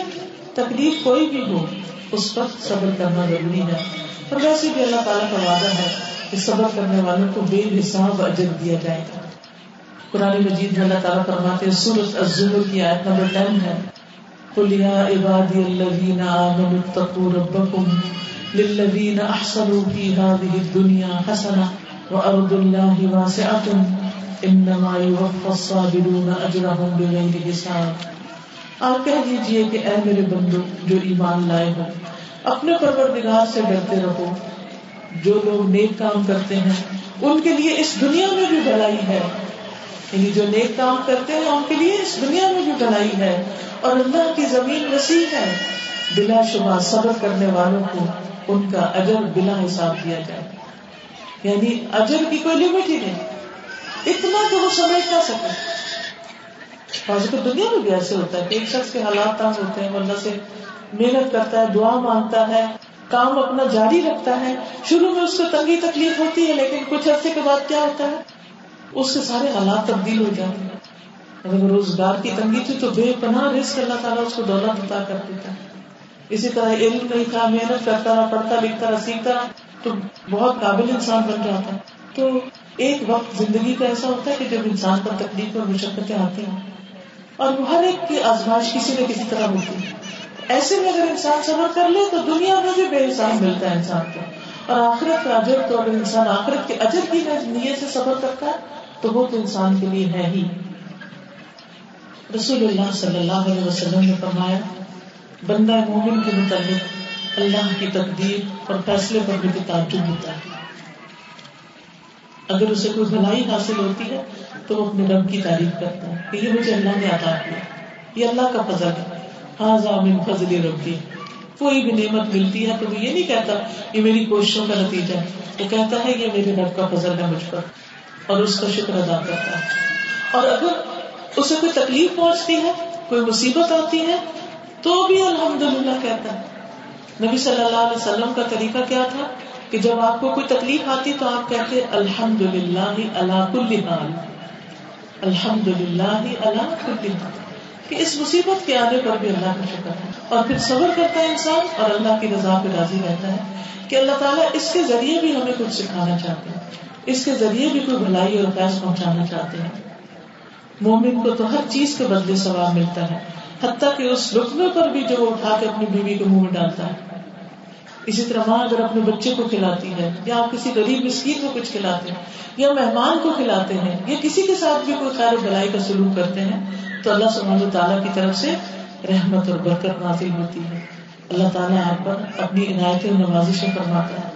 تکلیف کوئی بھی ہو، اس وقت صبر کرنا ضروری ہے۔ اور ویسے بھی اللہ تعالیٰ کا وعدہ ہے کہ صبر کرنے والوں کو بے حساب اجر دیا جائے۔ گا قرآن مجید میں اللہ تعالیٰ فرماتے ہیں سورت الزمر کی آیت نمبر ٹین ہے۔ قل یا عبادی الذین آمنوا اتقوا ربکم للذین احسنوا فی هذه الدنیا حسنہ وارض اللہ واسعة انما يوفى الصابرون اجرهم بغیر حساب۔ آپ کہہ دیجیے کہ اے میرے بندو، جو ایمان لائے ہو، اپنے پروردگار سے ڈرتے رہو۔ جو لوگ نیک کام کرتے ہیں، ان کے لیے اس دنیا میں بھی بھلائی ہے۔ یعنی جو نیک کام کرتے ہیں، ان کے لیے اس دنیا میں بھی بھلائی ہے۔ اور اللہ کی زمین وسیع ہے۔ بلا شبہ صبر کرنے والوں کو ان کا اجر بلا حساب دیا جائے۔ یعنی اجر کی کوئی لمٹ ہی نہیں۔ اتنا کہ وہ سمجھ نہ سکے۔ تو دنیا میں بھی ایسے ہوتا ہے کہ ایک شخص کے حالات تنگ ہوتے ہیں اللہ سے محنت کرتا ہے، دعا مانگتا ہے، کام اپنا جاری رکھتا ہے۔ شروع میں اس کو تنگی تکلیف ہوتی ہے، لیکن کچھ عرصے کے بعد کیا ہوتا ہے؟ اس سے سارے حالات تبدیل ہو جاتے ہیں۔ اگر روزگار کی تنگی تھی تو بے پناہ رزق اللہ تعالیٰ اس کو دولت عطا کر دیتا ہے۔ اسی طرح علم نہیں تھا محنت کرتا رہا، پڑھتا لکھتا رہا، سیکھتا رہا، تو بہت قابل انسان بن جاتا ہے۔ تو ایک وقت زندگی کا ایسا ہوتا ہے کہ جب انسان پر تکلیف اور مشقتیں آتی ہیں، اور وہ ہر ایک کی آزمائش کسی نہ کسی طرح ہوتی ہے۔ ایسے میں اگر انسان صبر کر لے، تو دنیا میں بھی بے حساب ملتا ہے انسان کو۔ اور آخرت کا اجر، تو اگر انسان آخرت کے اجر کی نیت سے صبر کرتا ہے، تو وہ تو انسان کے لیے ہے ہی۔ رسول اللہ صلی اللہ علیہ وسلم نے فرمایا بندہ مومن کے متعلق اللہ کی تقدیر اور فیصلے پر بھی تعجب ہوتا ہے۔ اگر اسے کوئی بھلائی حاصل ہوتی ہے تو وہ اپنے رب کی تعریف کرتا ہے کہ یہ مجھے اللہ نے عطا کیا، یہ اللہ کا فضل ہے۔ ہاں من فضل ربی۔ کوئی بھی نعمت ملتی ہے تو وہ یہ نہیں کہتا یہ میری کوششوں کا نتیجہ ہے، وہ کہتا ہے یہ میرے رب کا فضل ہے مجھ پر اور اس کا شکر ادا کرتا ہے۔ اور اگر اسے کوئی تکلیف پہنچتی ہے، کوئی مصیبت آتی ہے تو بھی الحمد للہ کہتا ہے۔ نبی صلی اللہ علیہ وسلم کا طریقہ کیا تھا کہ جب آپ کو کوئی تکلیف آتی تو آپ کہتے الحمد للہ اللہ کل حال۔ الحمد للہ اللہ کل حال۔ کہ اس مصیبت کے آنے پر بھی اللہ کا شکر ہے۔ اور پھر صبر کرتا ہے انسان اور اللہ کی رضا پہ راضی رہتا ہے کہ اللہ تعالیٰ اس کے ذریعے بھی ہمیں کچھ سکھانا چاہتے ہیں۔ اس کے ذریعے بھی کوئی بھلائی اور فیض پہنچانا چاہتے ہیں۔ مومن کو تو ہر چیز کے بدلے ثواب ملتا ہے۔ حتیٰ کہ اس رقبے پر بھی جو وہ اٹھا کے اپنی بیوی کے منہ میں ڈالتا ہے۔ اسی طرح ماں اگر اپنے بچے کو کھلاتی ہے یا آپ کسی غریب مسکین کو کچھ کھلاتے ہیں یا مہمان کو کھلاتے ہیں یا کسی کے ساتھ بھی کوئی خیر بلائی کا سلوک کرتے ہیں تو اللہ سبحانہ تعالیٰ کی طرف سے رحمت اور برکت نازل ہوتی ہے۔ اللہ تعالیٰ آپ پر اپنی عنایت نوازشیں فرماتا ہے۔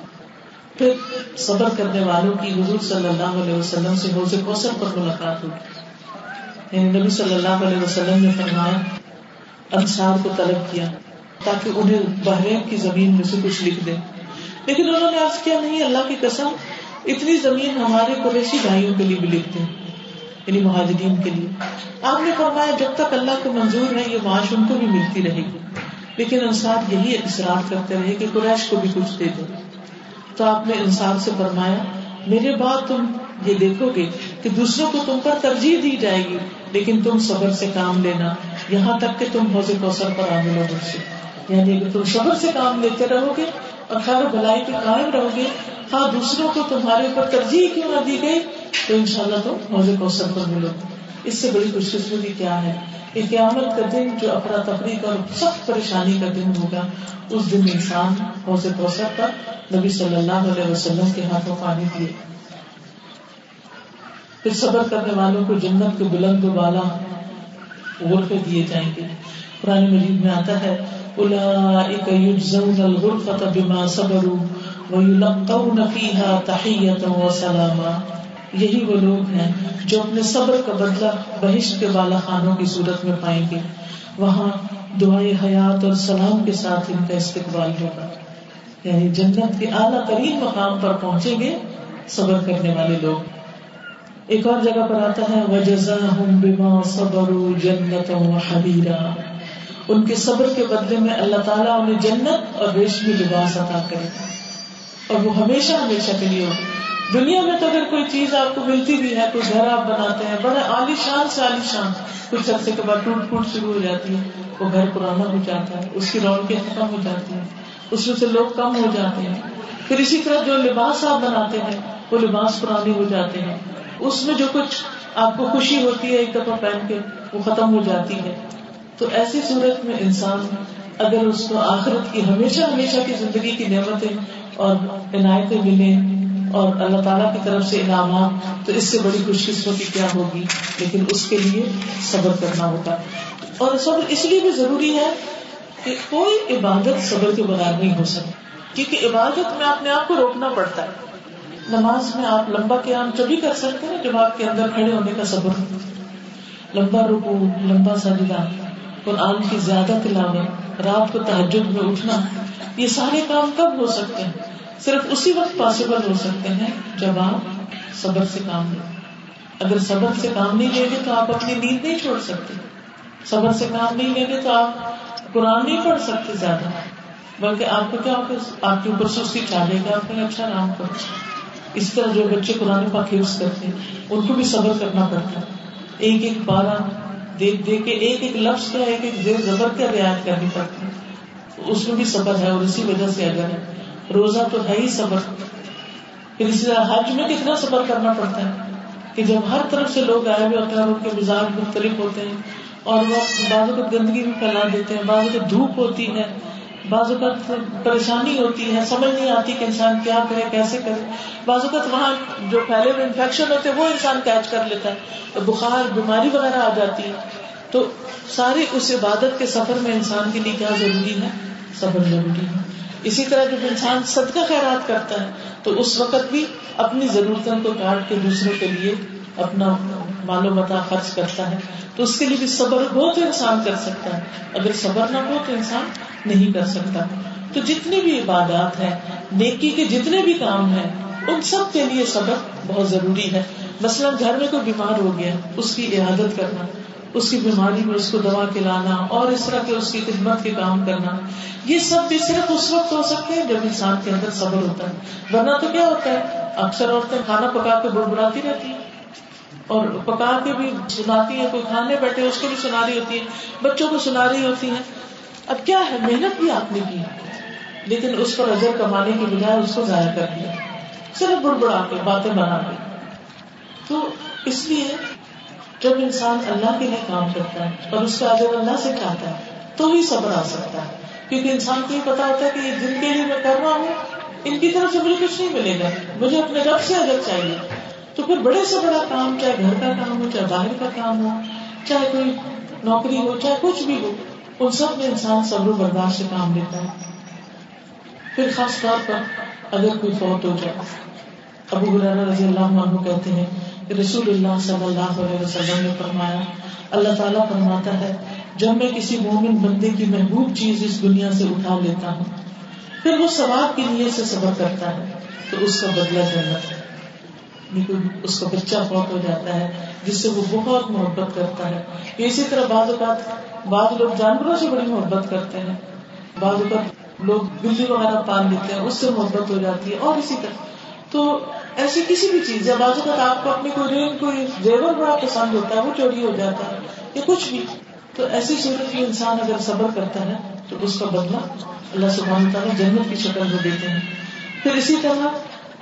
پھر صبر کرنے والوں کی حضور صلی اللہ علیہ وسلم سے حوض کوثر پر ملاقات ہوگی۔ یعنی نبی صلی اللہ علیہ وسلم نے فرمایا انصار کو طلب کیا تاکہ انہیں بحرین کی زمین میں سے کچھ لکھ دے۔ لیکن انہوں نے عرض کیا، نہیں، اللہ کی قسم، اتنی زمین ہمارے قریشی بھائیوں کے لیے بھی لکھ دیں یعنی مہاجرین کے لیے۔ آپ نے فرمایا، جب تک اللہ کو منظور ہے یہ معاش ان کو بھی ملتی رہے گی۔ لیکن انصار یہی اصرار کرتے رہے کہ قریش کو بھی کچھ دے دو۔ تو آپ نے انصار سے فرمایا، میرے بعد تم یہ دیکھو گے کہ دوسروں کو تم پر ترجیح دی جائے گی، لیکن تم صبر سے کام لینا یہاں تک کہ تم حوض کوثر پر آنے لوگ سے یعنی اگر تم صبر سے کام لیتے رہو گے اور خیر بلائی پہ قائم رہو گے ہاں دوسروں کو تمہارے اوپر ترجیح کیوں نہ دی گئی، تو ان شاء اللہ تم حوض کوثر پر ملو۔ اس سے بڑی خوش قسمتی کیا ہے؟ کہ قیامت کا دن جو افراتفری کا سخت پریشانی کا دن ہوگا، اس دن انسان حوض کوثر پر نبی صلی اللہ علیہ وسلم کے ہاتھوں پانی دیے پھر صبر کرنے والوں کو جنت کے بلند و بالا غرفے دیے جائیں گے۔ پرانے مجید میں آتا ہے اولئک یجزون الغرفۃ بما صبروا ويلقون فيها تحية وسلاما۔ یہی وہ لوگ ہیں جو اپنے صبر کا بدلہ بہشت کے بالا خانوں کی صورت میں پائیں گے۔ وہاں دعائیں حیات اور سلام کے ساتھ ان کا استقبال ہوگا۔ یعنی جنت کے اعلیٰ ترین مقام پر پہنچیں گے صبر کرنے والے لوگ۔ ایک اور جگہ پر آتا ہے، وجزاهم بما صبروا جنت وحبیرا ان کے صبر کے بدلے میں اللہ تعالیٰ انہیں جنت اور ریشمی لباس عطا کرے۔ اور وہ ہمیشہ ہمیشہ کے لیے ہو دنیا میں تو اگر کوئی چیز آپ کو ملتی بھی ہے، کوئی گھر آپ بناتے ہیں، بڑے عالی شان سے عالی شان، کچھ عرصے کے بعد ٹوٹ پھوٹ شروع ہو جاتی ہے۔ وہ گھر پرانا ہو جاتا ہے، اس کی رونقیں ختم ہو جاتی ہیں، اس میں سے لوگ کم ہو جاتے ہیں۔ پھر اسی طرح جو لباس آپ بناتے ہیں، وہ لباس پرانے ہو جاتے ہیں۔ اس میں جو کچھ آپ کو خوشی ہوتی ہے، ایک دفعہ پہن کے وہ ختم ہو جاتی ہے۔ تو ایسی صورت میں انسان اگر اس کو آخرت کی ہمیشہ ہمیشہ کی زندگی کی نعمتیں اور عنایتیں ملیں اور اللہ تعالیٰ کی طرف سے انعامات، تو اس سے بڑی خوش قسمتی کیا ہوگی؟ لیکن اس کے لیے صبر کرنا ہوگا اور صبر اس لیے بھی ضروری ہے کہ کوئی عبادت صبر کے بغیر نہیں ہو سکتی، کیونکہ عبادت میں اپنے آپ کو روکنا پڑتا ہے۔ نماز میں آپ لمبا قیام تبھی کر سکتے ہیں، جب آپ کے اندر کھڑے ہونے کا صبر لمبا رکو لمبا سجدہ، قرآن کی زیادہ تلاوت، رات کو تحجد میں اٹھنا، یہ سارے کام کب ہو سکتے ہیں؟ صرف اسی وقت پاسبل ہو سکتے ہیں جب آپ صبر سے کام لیں۔ اگر صبر سے کام نہیں لیں گے تو آپ اپنی نیند نہیں چھوڑ سکتے۔ صبر سے کام نہیں لیں گے تو آپ قرآن نہیں پڑھ سکتے زیادہ۔ بلکہ آپ کو کیا آپ کے اوپر سستی چاہے گا آپ نے اچھا نام کرو اس طرح جو بچے قرآن پاک حفظ کرتے ہیں، ان کو بھی صبر کرنا پڑتا ہے۔ ایک ایک بارہ دیکھ دیکھ کے، ایک ایک لفظ کا ایک ایک زیر زبر کا رعایت کرنی پڑتی ہے۔ اس میں بھی صبر ہے اور اسی وجہ سے اگر ہے روزہ تو ہے ہی صبر۔ پھر اسی طرح حج میں کتنا صبر کرنا پڑتا ہے کہ جب ہر طرف سے لوگ آئے ہوئے ہوتے ہیں ان کے مزاج مختلف ہوتے ہیں اور وہ بعضوں کو گندگی بھی پھیلا دیتے ہیں بعضوں کو دھوپ ہوتی ہے۔ بعض اوقات پریشانی ہوتی ہے، سمجھ نہیں آتی کہ انسان کیا کرے، کیسے کرے۔ بعض اوقات وہاں جو پھیلے ہوئے انفیکشن ہوتے ہیں، وہ انسان کیچ کر لیتا ہے۔ بخار، بیماری وغیرہ آ جاتی ہے۔ تو ساری اس عبادت کے سفر میں انسان کے لیے کیا ضروری ہے؟ صبر ضروری ہے۔ اسی طرح جب انسان صدقہ خیرات کرتا ہے، تو اس وقت بھی اپنی ضرورتوں کو کاٹ کے دوسروں کے لیے اپنا مال و متا خرچ کرتا ہے۔ تو اس کے لیے بھی صبر ہو تو انسان کر سکتا ہے۔ اگر صبر نہ ہو تو انسان نہیں کر سکتا۔ تو جتنی بھی عبادات ہیں، نیکی کے جتنے بھی کام ہیں، ان سب کے لیے صبر بہت ضروری ہے۔ مثلاً گھر میں کوئی بیمار ہو گیا، اس کی عیادت کرنا، اس کی بیماری میں اس کو دوا کھلانا، اور اس طرح کے اس کی خدمت کے کام کرنا، یہ سب بھی صرف اس وقت ہو سکتے ہیں جب انسان کے اندر صبر ہوتا ہے۔ ورنہ تو کیا ہوتا ہے؟ اکثر عورتیں کھانا پکا کے بڑبڑاتی رہتی ہیں۔ اور پکا کے بھی سناتی ہیں، کوئی کھانے بیٹھے، اس کو بھی سنا رہی ہوتی ہے بچوں کو سنا رہی ہوتی ہیں۔ اب کیا ہے؟ محنت بھی آپ نے کی۔ لیکن اس پر اجر کمانے کی بجائے اس کو ضائع کر دیا۔ صرف بڑبڑا کے باتیں بنا کے تو اس لیے جب انسان اللہ کے لیے کام کرتا ہے اور اس کا اجر اللہ سے چاہتا ہے، تو ہی صبر آ سکتا ہے۔ کیونکہ انسان کو یہ پتا ہوتا ہے کہ جن کے لیے میں کر رہا ہوں، ان کی طرف سے مجھے کچھ نہیں ملے گا۔ مجھے اپنے رب سے اجر چاہیے۔ تو پھر بڑے سے بڑا کام، چاہے گھر کا کام ہو، چاہے باہر کا کام ہو، چاہے کوئی نوکری ہو، چاہے کچھ بھی ہو ان سب میں انسان صبر و برداشت سے کام لیتا ہے۔ پھر خاص طور پر اگر کوئی فوت ہو جائے۔ ابو رضی اللہ عنہ کہتے ہیں کہ رسول اللہ صلی اللہ علیہ وسلم نے فرمایا، اللہ تعالیٰ فرماتا ہے، جب میں کسی مومن بندے کی محبوب چیز اس دنیا سے اٹھا لیتا ہوں، پھر وہ ثواب کی نیت سے صبر کرتا ہے، تو اس کا بدلہ جنت ہے۔ یعنی اس کا بچہ فوت ہو جاتا ہے جس سے وہ بہت محبت کرتا ہے۔ اسی طرح بعض اوقات بعض لوگ جانوروں سے بڑی محبت کرتے ہیں۔ بعض اوقات لوگ بلی وغیرہ پال لیتے ہیں، اس سے محبت ہو جاتی ہے اور اسی طرح۔ تو ایسی کسی بھی چیز یا بعض اوقات آپ کو اپنی کوئی رینگ کوئی زیور بڑا پسند ہوتا ہے، وہ چوری ہو جاتا ہے یا کچھ بھی۔ تو ایسی صورت میں انسان اگر صبر کرتا ہے، تو اس کا بدلہ اللہ سبحانہ تعالیٰ جنت کی شکل میں دیتے ہیں۔ پھر اسی طرح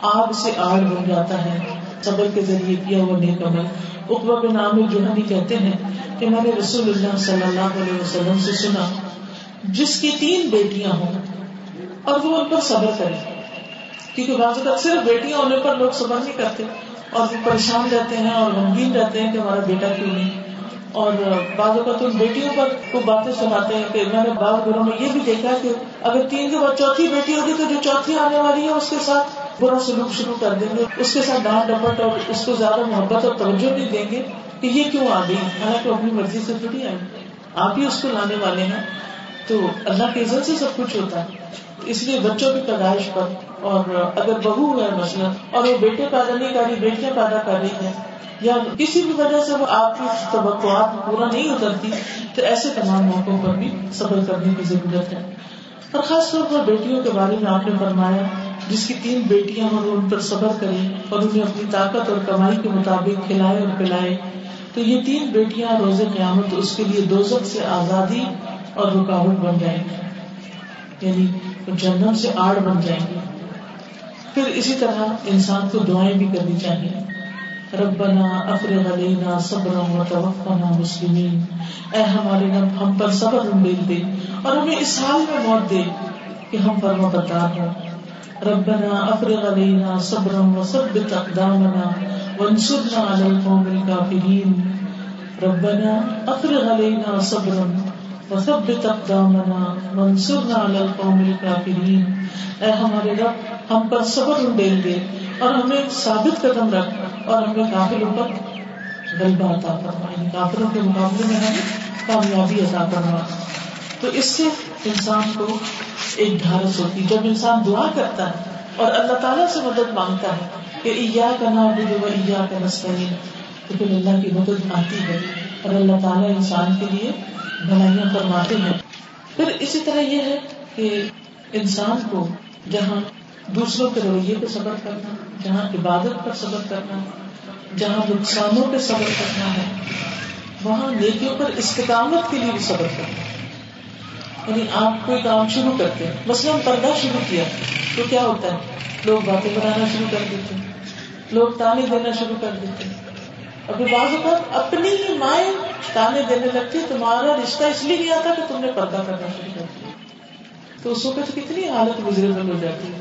آگ سے آگ بن جاتا ہے، صبر کے ذریعے کیا ہوا نیک عمل۔ اقبا بن عامر جوہنی کہتے ہیں کہ میں نے رسول اللہ صلی اللہ علیہ وسلم سے سنا، جس کی تین بیٹیاں ہوں، اور وہ ان پر صبر کرے کیونکہ بعض اوقات صرف بیٹیاں ہونے پر لوگ صبر نہیں کرتے، اور وہ پریشان رہتے ہیں اور غمگین رہتے ہیں کہ ہمارا بیٹا کیوں نہیں۔ اور بعض اوقات ان بیٹیوں پر کو باتیں سناتے ہیں کہ میں نے بعض گھروں میں یہ بھی دیکھا کہ اگر تین کے بعد چوتھی بیٹی ہوگی تو جو چوتھی آنے والی ہے اس کے ساتھ برا سلوک شروع کر دیں گے، اس کے ساتھ ڈانٹ ڈپٹ اور اس کو زیادہ محبت اور توجہ نہیں دیں گے کہ یہ کیوں آ گئی؟ حالانکہ اپنی مرضی سے تھوڑی آئی۔ آپ ہی اس کو لانے والے ہیں، تو اللہ کے عزت سے سب کچھ ہوتا ہے۔ اس لیے بچوں کی پیدائش پر، اور اگر بہو ہے مثلاً، اور وہ بیٹے پیدا نہیں کر رہی، بیٹیاں پیدا کر رہی ہیں، یا کسی بھی وجہ سے وہ آپ کی توقعات پورا نہیں اترتی، تو ایسے تمام موقعوں پر بھی صبر کرنے کی ضرورت ہے۔ اور خاص طور پر بیٹیوں کے بارے میں آپ نے فرمایا جس کی تین بیٹیاں ہوں ان پر صبر کریں اور انہیں اپنی طاقت اور کمائی کے مطابق کھلائے اور پلائے تو یہ تین بیٹیاں روز قیامت اس کے لیے دوزخ سے آزادی اور رکاوٹ بن جائیں گی۔ یعنی جنم سے آڑ بن جائیں گی۔ پھر اسی طرح انسان کو دعائیں بھی کرنی چاہیے۔ ربنا افرغ علينا صبرا وتوفنا مسلمين اے ہمارے رب، ہم پر صبر امیل دے اور ہمیں اس حال میں موت دے کہ ہم فرما بردار ہوں۔ ربنا افرغ علينا صبرا وثبت اقدامنا وانصرنا على القوم الكافرين. ربنا افرغ علينا صبرا وثبت اقدامنا وانصرنا على القوم الكافرين. اے ہمارے رب، ہم پر صبر امیل دے اور ہمیں ثابت قدم رکھ اور ہمیں کافروں پر غلبہ عطا کرنا کافروں کے مقابلے میں ہمیں کامیابی عطا کرنا تو اس سے انسان کو ایک ڈھارس ہوتی جب انسان دعا کرتا ہے اور اللہ تعالیٰ سے مدد مانگتا ہے کہ ایا کا نام و ایا کا نسطین تو پھر اللہ کی مدد آتی ہے اور اللہ تعالیٰ انسان کے لیے بھلائیاں فرماتے ہیں۔ پھر اسی طرح یہ ہے کہ انسان کو جہاں دوسروں کے رویے پہ صبر کرنا، جہاں عبادت پر صبر کرنا، جہاں نقصانوں پہ صبر کرنا ہے، وہاں نیکیوں پر استقامت کے لیے بھی صبر کرنا۔ یعنی آپ کوئی کام شروع کرتے ہیں۔ مثلاً پردہ شروع کیا۔ تو کیا ہوتا ہے؟ لوگ باتیں بنانا شروع کر دیتے ہیں۔ لوگ تانے دینا شروع کر دیتے ہیں۔ ابھی بعض اوقات اپنی ہی مائیں تانے دینے لگتی تمہارا رشتہ اس لیے نہیں آتا کہ تم نے پردہ کرنا شروع کر دیا۔ تو اس وقت کتنی حالت گزرے ہو جاتی ہے۔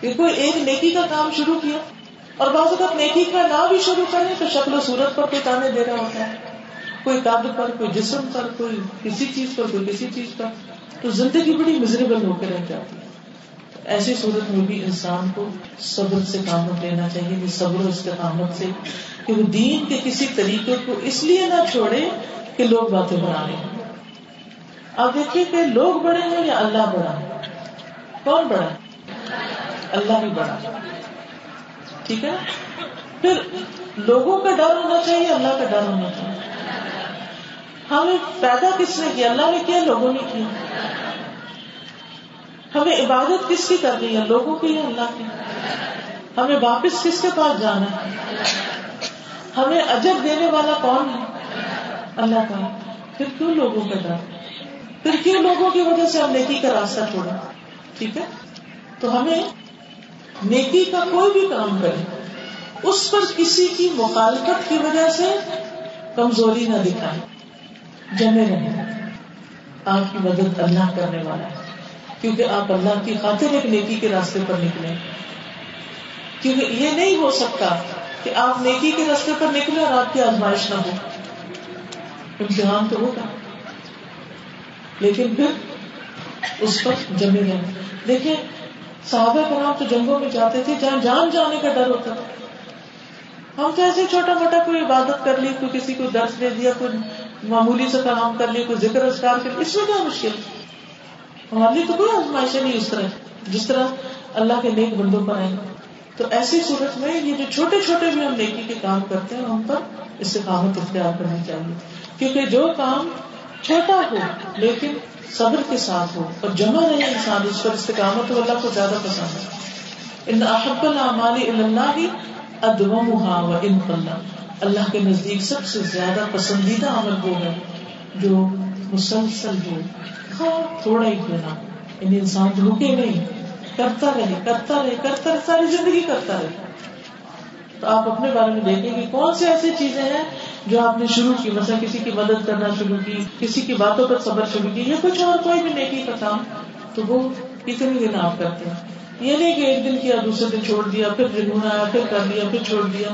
کہ کوئی ایک نیکی کا کام شروع کیا اور بعض اوقات نیکی کا نہ بھی شروع کرے تو شکل و صورت پر کوئی تانے دے رہا ہوتا ہے۔ کوئی قابل پر، کوئی جسم پر، کوئی کسی چیز پر، کوئی کسی چیز پر، تو زندگی بڑی مزریبل ہو کے رہ جاتی ہے۔ ایسی صورت میں بھی انسان کو صبر سے کام لینا چاہیے صبر و استقامت سے، کہ وہ دین کے کسی طریقے کو اس لیے نہ چھوڑے کہ لوگ باتیں بنا رہے ہیں آپ دیکھیے کہ لوگ بڑے ہیں یا اللہ بڑا ہے؟ کون بڑا ہے؟ اللہ بھی بڑا ٹھیک ہے؟ پھر لوگوں کا ڈر ہونا چاہیے، اللہ کا ڈر ہونا چاہیے۔ ہمیں پیدا کس نے کیا؟ اللہ نے کیا لوگوں نے کیا؟ ہمیں عبادت کس کی کرنی ہے؟ لوگوں کی یا اللہ کی؟ ہمیں واپس کس کے پاس جانا ہے؟ ہمیں اجر دینے والا کون ہے؟ اللہ کا۔ پھر کیوں لوگوں کا ڈر پھر کیوں لوگوں کی وجہ سے ہم نیکی کا راستہ چھوڑا ٹھیک ہے؟ تو ہمیں نیکی کا کوئی بھی کام کرے، اس پر کسی کی مخالفت کی وجہ سے کمزوری نہ دکھائے۔ جمے رہے آپ کی مدد اللہ کرنے والا ہے۔ کیونکہ آپ اللہ کی خاطر ایک نیکی کے راستے پر نکلے۔ کیونکہ یہ نہیں ہو سکتا کہ آپ نیکی کے راستے پر نکلے اور آپ کی آزمائش نہ ہو۔ امتحان تو ہوگا۔ لیکن پھر اس پر جمے رہے دیکھیں، صحابہ کرام تو جنگوں میں جاتے تھے جہاں جان جانے کا ڈر ہوتا تھا۔ ہم تو ایسے چھوٹا موٹا کوئی عبادت کر لی، کوئی کسی کو درس دے دیا، کوئی معمولی سے کام کر لی کوئی ذکر ازکار کر لی اس میں کیا مشکل؟ ہمارے لیے تو کوئی آزمائش نہیں اس طرح۔ جس طرح اللہ کے نیک بندوں پر آئے تو ایسی صورت میں یہ جو چھوٹے چھوٹے بھی ہم نیکی کے کام کرتے ہیں، ہم پر استقامت اختیار کرنی چاہیے۔ کیونکہ جو کام چھوٹا ہو، لیکن صبر کے ساتھ ہو، اور جمع رہے انسان، اس پر استقامت ہو اللہ کو زیادہ پسند ہے ان احب العمال اللہ ہی ادومها و ان اللہ کے نزدیک سب سے زیادہ پسندیدہ عمل وہ ہے جو مسلسل ہو۔ ہاں تھوڑا ہی کیوں نہ یعنی انسان رکے نہیں۔ کرتا رہے کرتا رہے کرتا رہے، ساری زندگی کرتا رہے۔ تو آپ اپنے بارے میں دیکھیں کہ کون سی ایسی چیزیں ہیں جو آپ نے شروع کی، مثلا کسی کی مدد کرنا شروع کی، کسی کی باتوں پر صبر شروع کی، یا کچھ اور، کوئی بھی نیکی کا کام، تو وہ کتنے دن آپ کرتے ہیں؟ یہ نہیں کہ ایک دن کیا، دوسرے دن چھوڑ دیا، پھر جنون آیا پھر کر لیا پھر چھوڑ دیا۔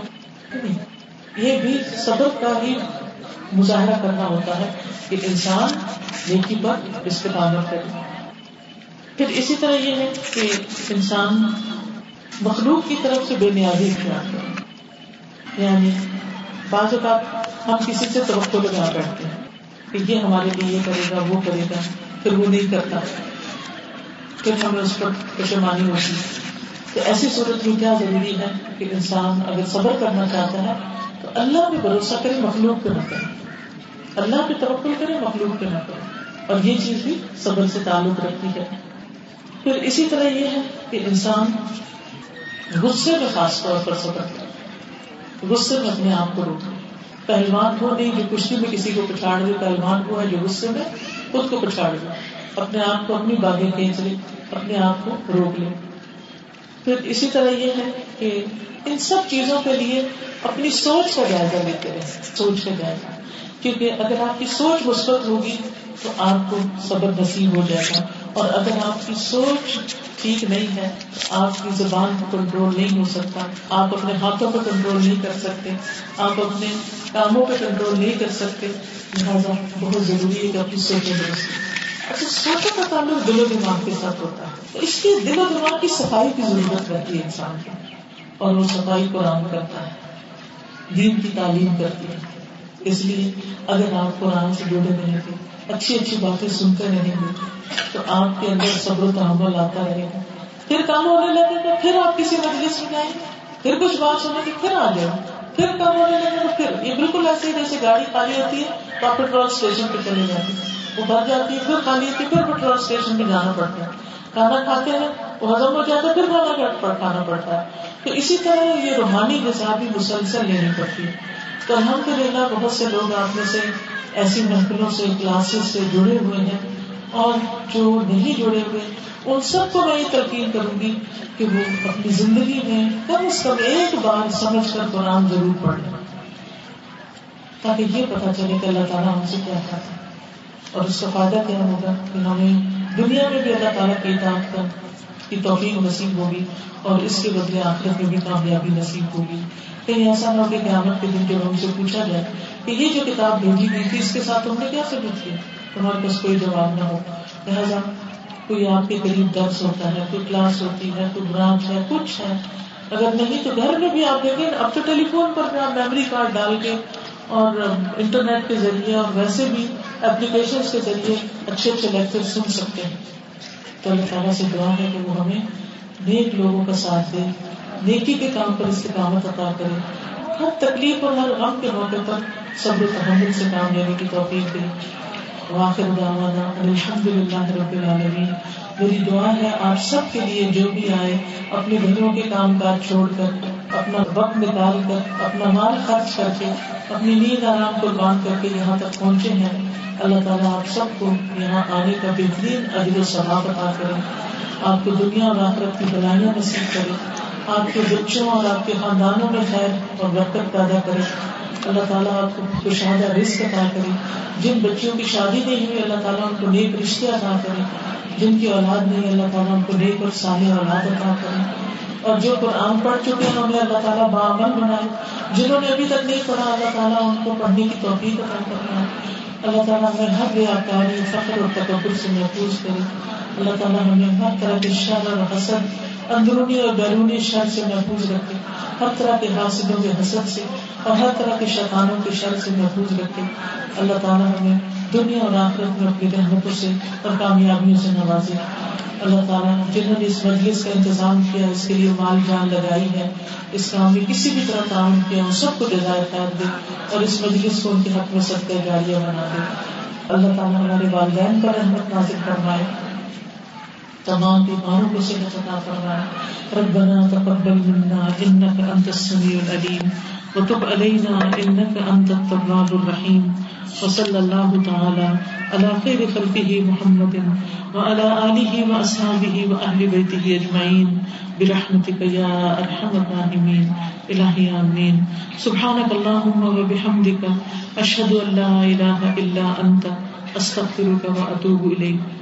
یہ بھی صبر کا ہی مظاہرہ کرنا ہوتا ہے کہ انسان نیکی پر استقامت کرے۔ پھر اسی طرح یہ ہے کہ انسان مخلوق کی طرف سے بے نیازی اختیار کرے۔ یعنی بعض اوقات ہم کسی سے توقع لگا بیٹھتے ہیں کہ یہ ہمارے لیے یہ کرے گا، وہ کرے گا، پھر وہ نہیں کرتا۔ پھر ہمیں اس پر پشمانی ہوتی۔ تو ایسی صورت میں کیا ضروری ہے کہ انسان اگر صبر کرنا چاہتا ہے اللہ پہ بھروسہ کرے، مخلوق پہ نہ کرے۔ اللہ پہ توقع کرے، مخلوق پہ نہ کرے۔ اور یہ چیز بھی صبر سے تعلق رکھتی ہے۔ پھر اسی طرح یہ ہے کہ انسان غصے میں خاص طور پر صبر کرے۔ غصے میں اپنے آپ کو روکے۔ پہلوان وہ نہیں جو کشتی میں کسی کو پچھاڑ دے، پہلوان وہ ہے جو غصے میں خود کو پچھاڑ دے۔ اپنے آپ کو اپنی باغیں کھینچ لے، اپنے آپ کو روک لے۔ پھر اسی طرح یہ ہے کہ ان سب چیزوں کے لیے اپنی سوچ کا جائزہ لیتے رہے سوچ کا جائزہ کیونکہ اگر آپ کی سوچ مثبت ہوگی تو آپ کو صبر نصیب ہو جائے گا۔ اور اگر آپ کی سوچ ٹھیک نہیں ہے، آپ کی زبان کو کنٹرول نہیں ہو سکتا، آپ اپنے ہاتھوں پہ کنٹرول نہیں کر سکتے، آپ اپنے کاموں پہ کنٹرول نہیں کر سکتے، لہٰذا بہت ضروری ہے کہ اپنی سوچیں درست اچھا سوچوں کا تعلق دل و دماغ کے ساتھ ہوتا ہے۔ تو اس کی دل و دماغ کی صفائی کی ضرورت رہتی ہے انسان کی، اور وہ صفائی قرآن کرتا ہے، دین کی تعلیم کرتی ہے۔ اس لیے اگر آپ قرآن سے جڑے رہیں گے، اچھی اچھی باتیں سنتے رہیں گے، تو آپ کے اندر صبر و تحمل آتا رہے گا۔ پھر کام ہونے لگے گا پھر آپ کسی مجلس میں جائیں، پھر کچھ بات سنیں گے پھر آ جائیں۔ پھر کام ہونے لگے گا پھر، یہ بالکل ایسے ہی جیسے گاڑی خالی ہوتی ہے تو آپ پیٹرول اسٹیشن پہ چلے جاتے ہیں۔ وہ بھر جاتی ہے، پھر خالی ہوتی ہے، پھر پیٹرول اسٹیشن پہ جانا پڑتا ہے۔ کھانا کھاتے ہیں، وہ ہزم ہو جاتا ہے، پھر کھانا کھانا پڑتا ہے۔ تو اسی طرح یہ روحانی غذا بھی مسلسل لینی پڑتی ہے۔ تو الحمد للہ بہت سے لوگ آپ میں سے ایسی محفلوں سے، کلاسز سے جڑے ہوئے ہیں۔ اور جو نہیں جڑے ہوئے، ان سب کو میں یہ تلقین کروں گی کہ وہ اپنی زندگی میں کم از کم ایک بار سمجھ کر قرآن ضرور پڑھ لیں تاکہ یہ پتا چلے کہ اللہ تعالیٰ ہم سے کیا کھاتا اور اس کا فائدہ کیا ہوگا کہ ہمیں دنیا میں بھی اللہ تعالیٰ کی اطاعت کا کی توفیق نصیب ہوگی اور اس کے بدلے آخرت میں بھی کامیابی نصیب ہوگی۔ کہیں ایسا نہ ہو کہ قیامت کے دن جب ہم سے پوچھا جائے کہ یہ جو کتاب بھیجی گئی تھی، اس کے ساتھ تم نے کیا سبمٹ کیا؟ تمہارے پاس کوئی جواب نہ ہو۔ لہٰذا کوئی آپ کے قریب درس ہوتا ہے، کوئی کلاس ہوتی ہے، کوئی برانچ ہے، کچھ ہے۔ اگر نہیں تو گھر میں بھی آپ دیکھیں، اب تو ٹیلی فون پر بھی آپ میموری کارڈ ڈال کے اور انٹرنیٹ کے ذریعے اور ویسے بھی اپلیکیشن کے ذریعے اچھے اچھے لیکچر سن سکتے ہیں۔ تو اللہ تعالیٰ سے دعا ہے کہ وہ ہمیں نیک لوگوں کا ساتھ دے، نیکی کے کام پر استقامت عطا کرے۔ ہر تکلیف اور ہر غم کے موقع پر صبر تحمل سے کام لینے کی توفیق دے۔ واخر دعوانا الحمد للہ رب العالمین۔ میری دعا ہے آپ سب کے لیے جو بھی آئے، اپنے گھروں کے کام کاج چھوڑ کر اپنا وقت نکال کر، اپنا مال خرچ کر کے، اپنی نیند آرام قربان کر کے یہاں تک پہنچے ہیں۔ اللہ تعالیٰ آپ سب کو یہاں آنے کا بہترین عدل و ثواب عطا کرے۔ آپ کو دنیا اور آخرت کی بلائیاں نصیب کرے۔ آپ کے بچوں اور آپ کے خاندانوں میں خیر اور برکت پیدا کرے۔ اللہ تعالیٰ آپ کو خوشحادہ رزق عطا کرے، جن بچوں کی شادی نہیں ہوئی، اللہ تعالیٰ ان کو نیک رشتے عطا کرے۔ جن کی اولاد نہیں، اللہ تعالیٰ ان کو نیک اور صالح اولاد عطا کرے۔ اور جو قرآن پڑھ چکے ہیں انہیں اللہ تعالیٰ بامن بنائے۔ جنہوں نے ابھی تک نہیں پڑھا، اللہ تعالیٰ ان کو پڑھنے کی توفیق عطا کرنا اللہ تعالیٰ ہمیں ہر ریاکاری فخر اور تکبر سے محفوظ کرے۔ اللہ تعالیٰ ہمیں ہر طرح کے شر اور حسد، اندرونی اور بیرونی شر سے محفوظ رکھے۔ ہر طرح کے حاصلوں کے حسد سے اور ہر طرح کے شیطانوں کے شر سے محفوظ رکھے۔ اللہ تعالیٰ ہمیں دنیا اور آخرت میں اپنی رحمتوں سے اور کامیابیوں سے نوازے۔ اللہ تعالیٰ جنہوں نے اس مجلس کا انتظام کیا، اس کے لیے مال جان لگائی ہے، اس کام میں کسی بھی طرح تعاون کیا، ان سب کو جزائے خیر دے اور اس مجلس کو ان کے حق میں سب کا جاریہ بنا دے۔ اللہ تعالیٰ ہمارے والدین پر رحمت نازل فرمائے۔ تمام بیماروں کو صحت عطا فرمائے ربنا تقبل منا انك انت السميع العليم وتب علينا انك انت التواب الرحيم وصلى الله تعالى على خير خلقه محمد وعلى اله واصحابه واهل بيته اجمعين برحمتك يا ارحم الراحمين الهي امين سبحانك اللهم وبحمدك اشهد ان لا اله الا انت۔ استغفرك واتوب اليك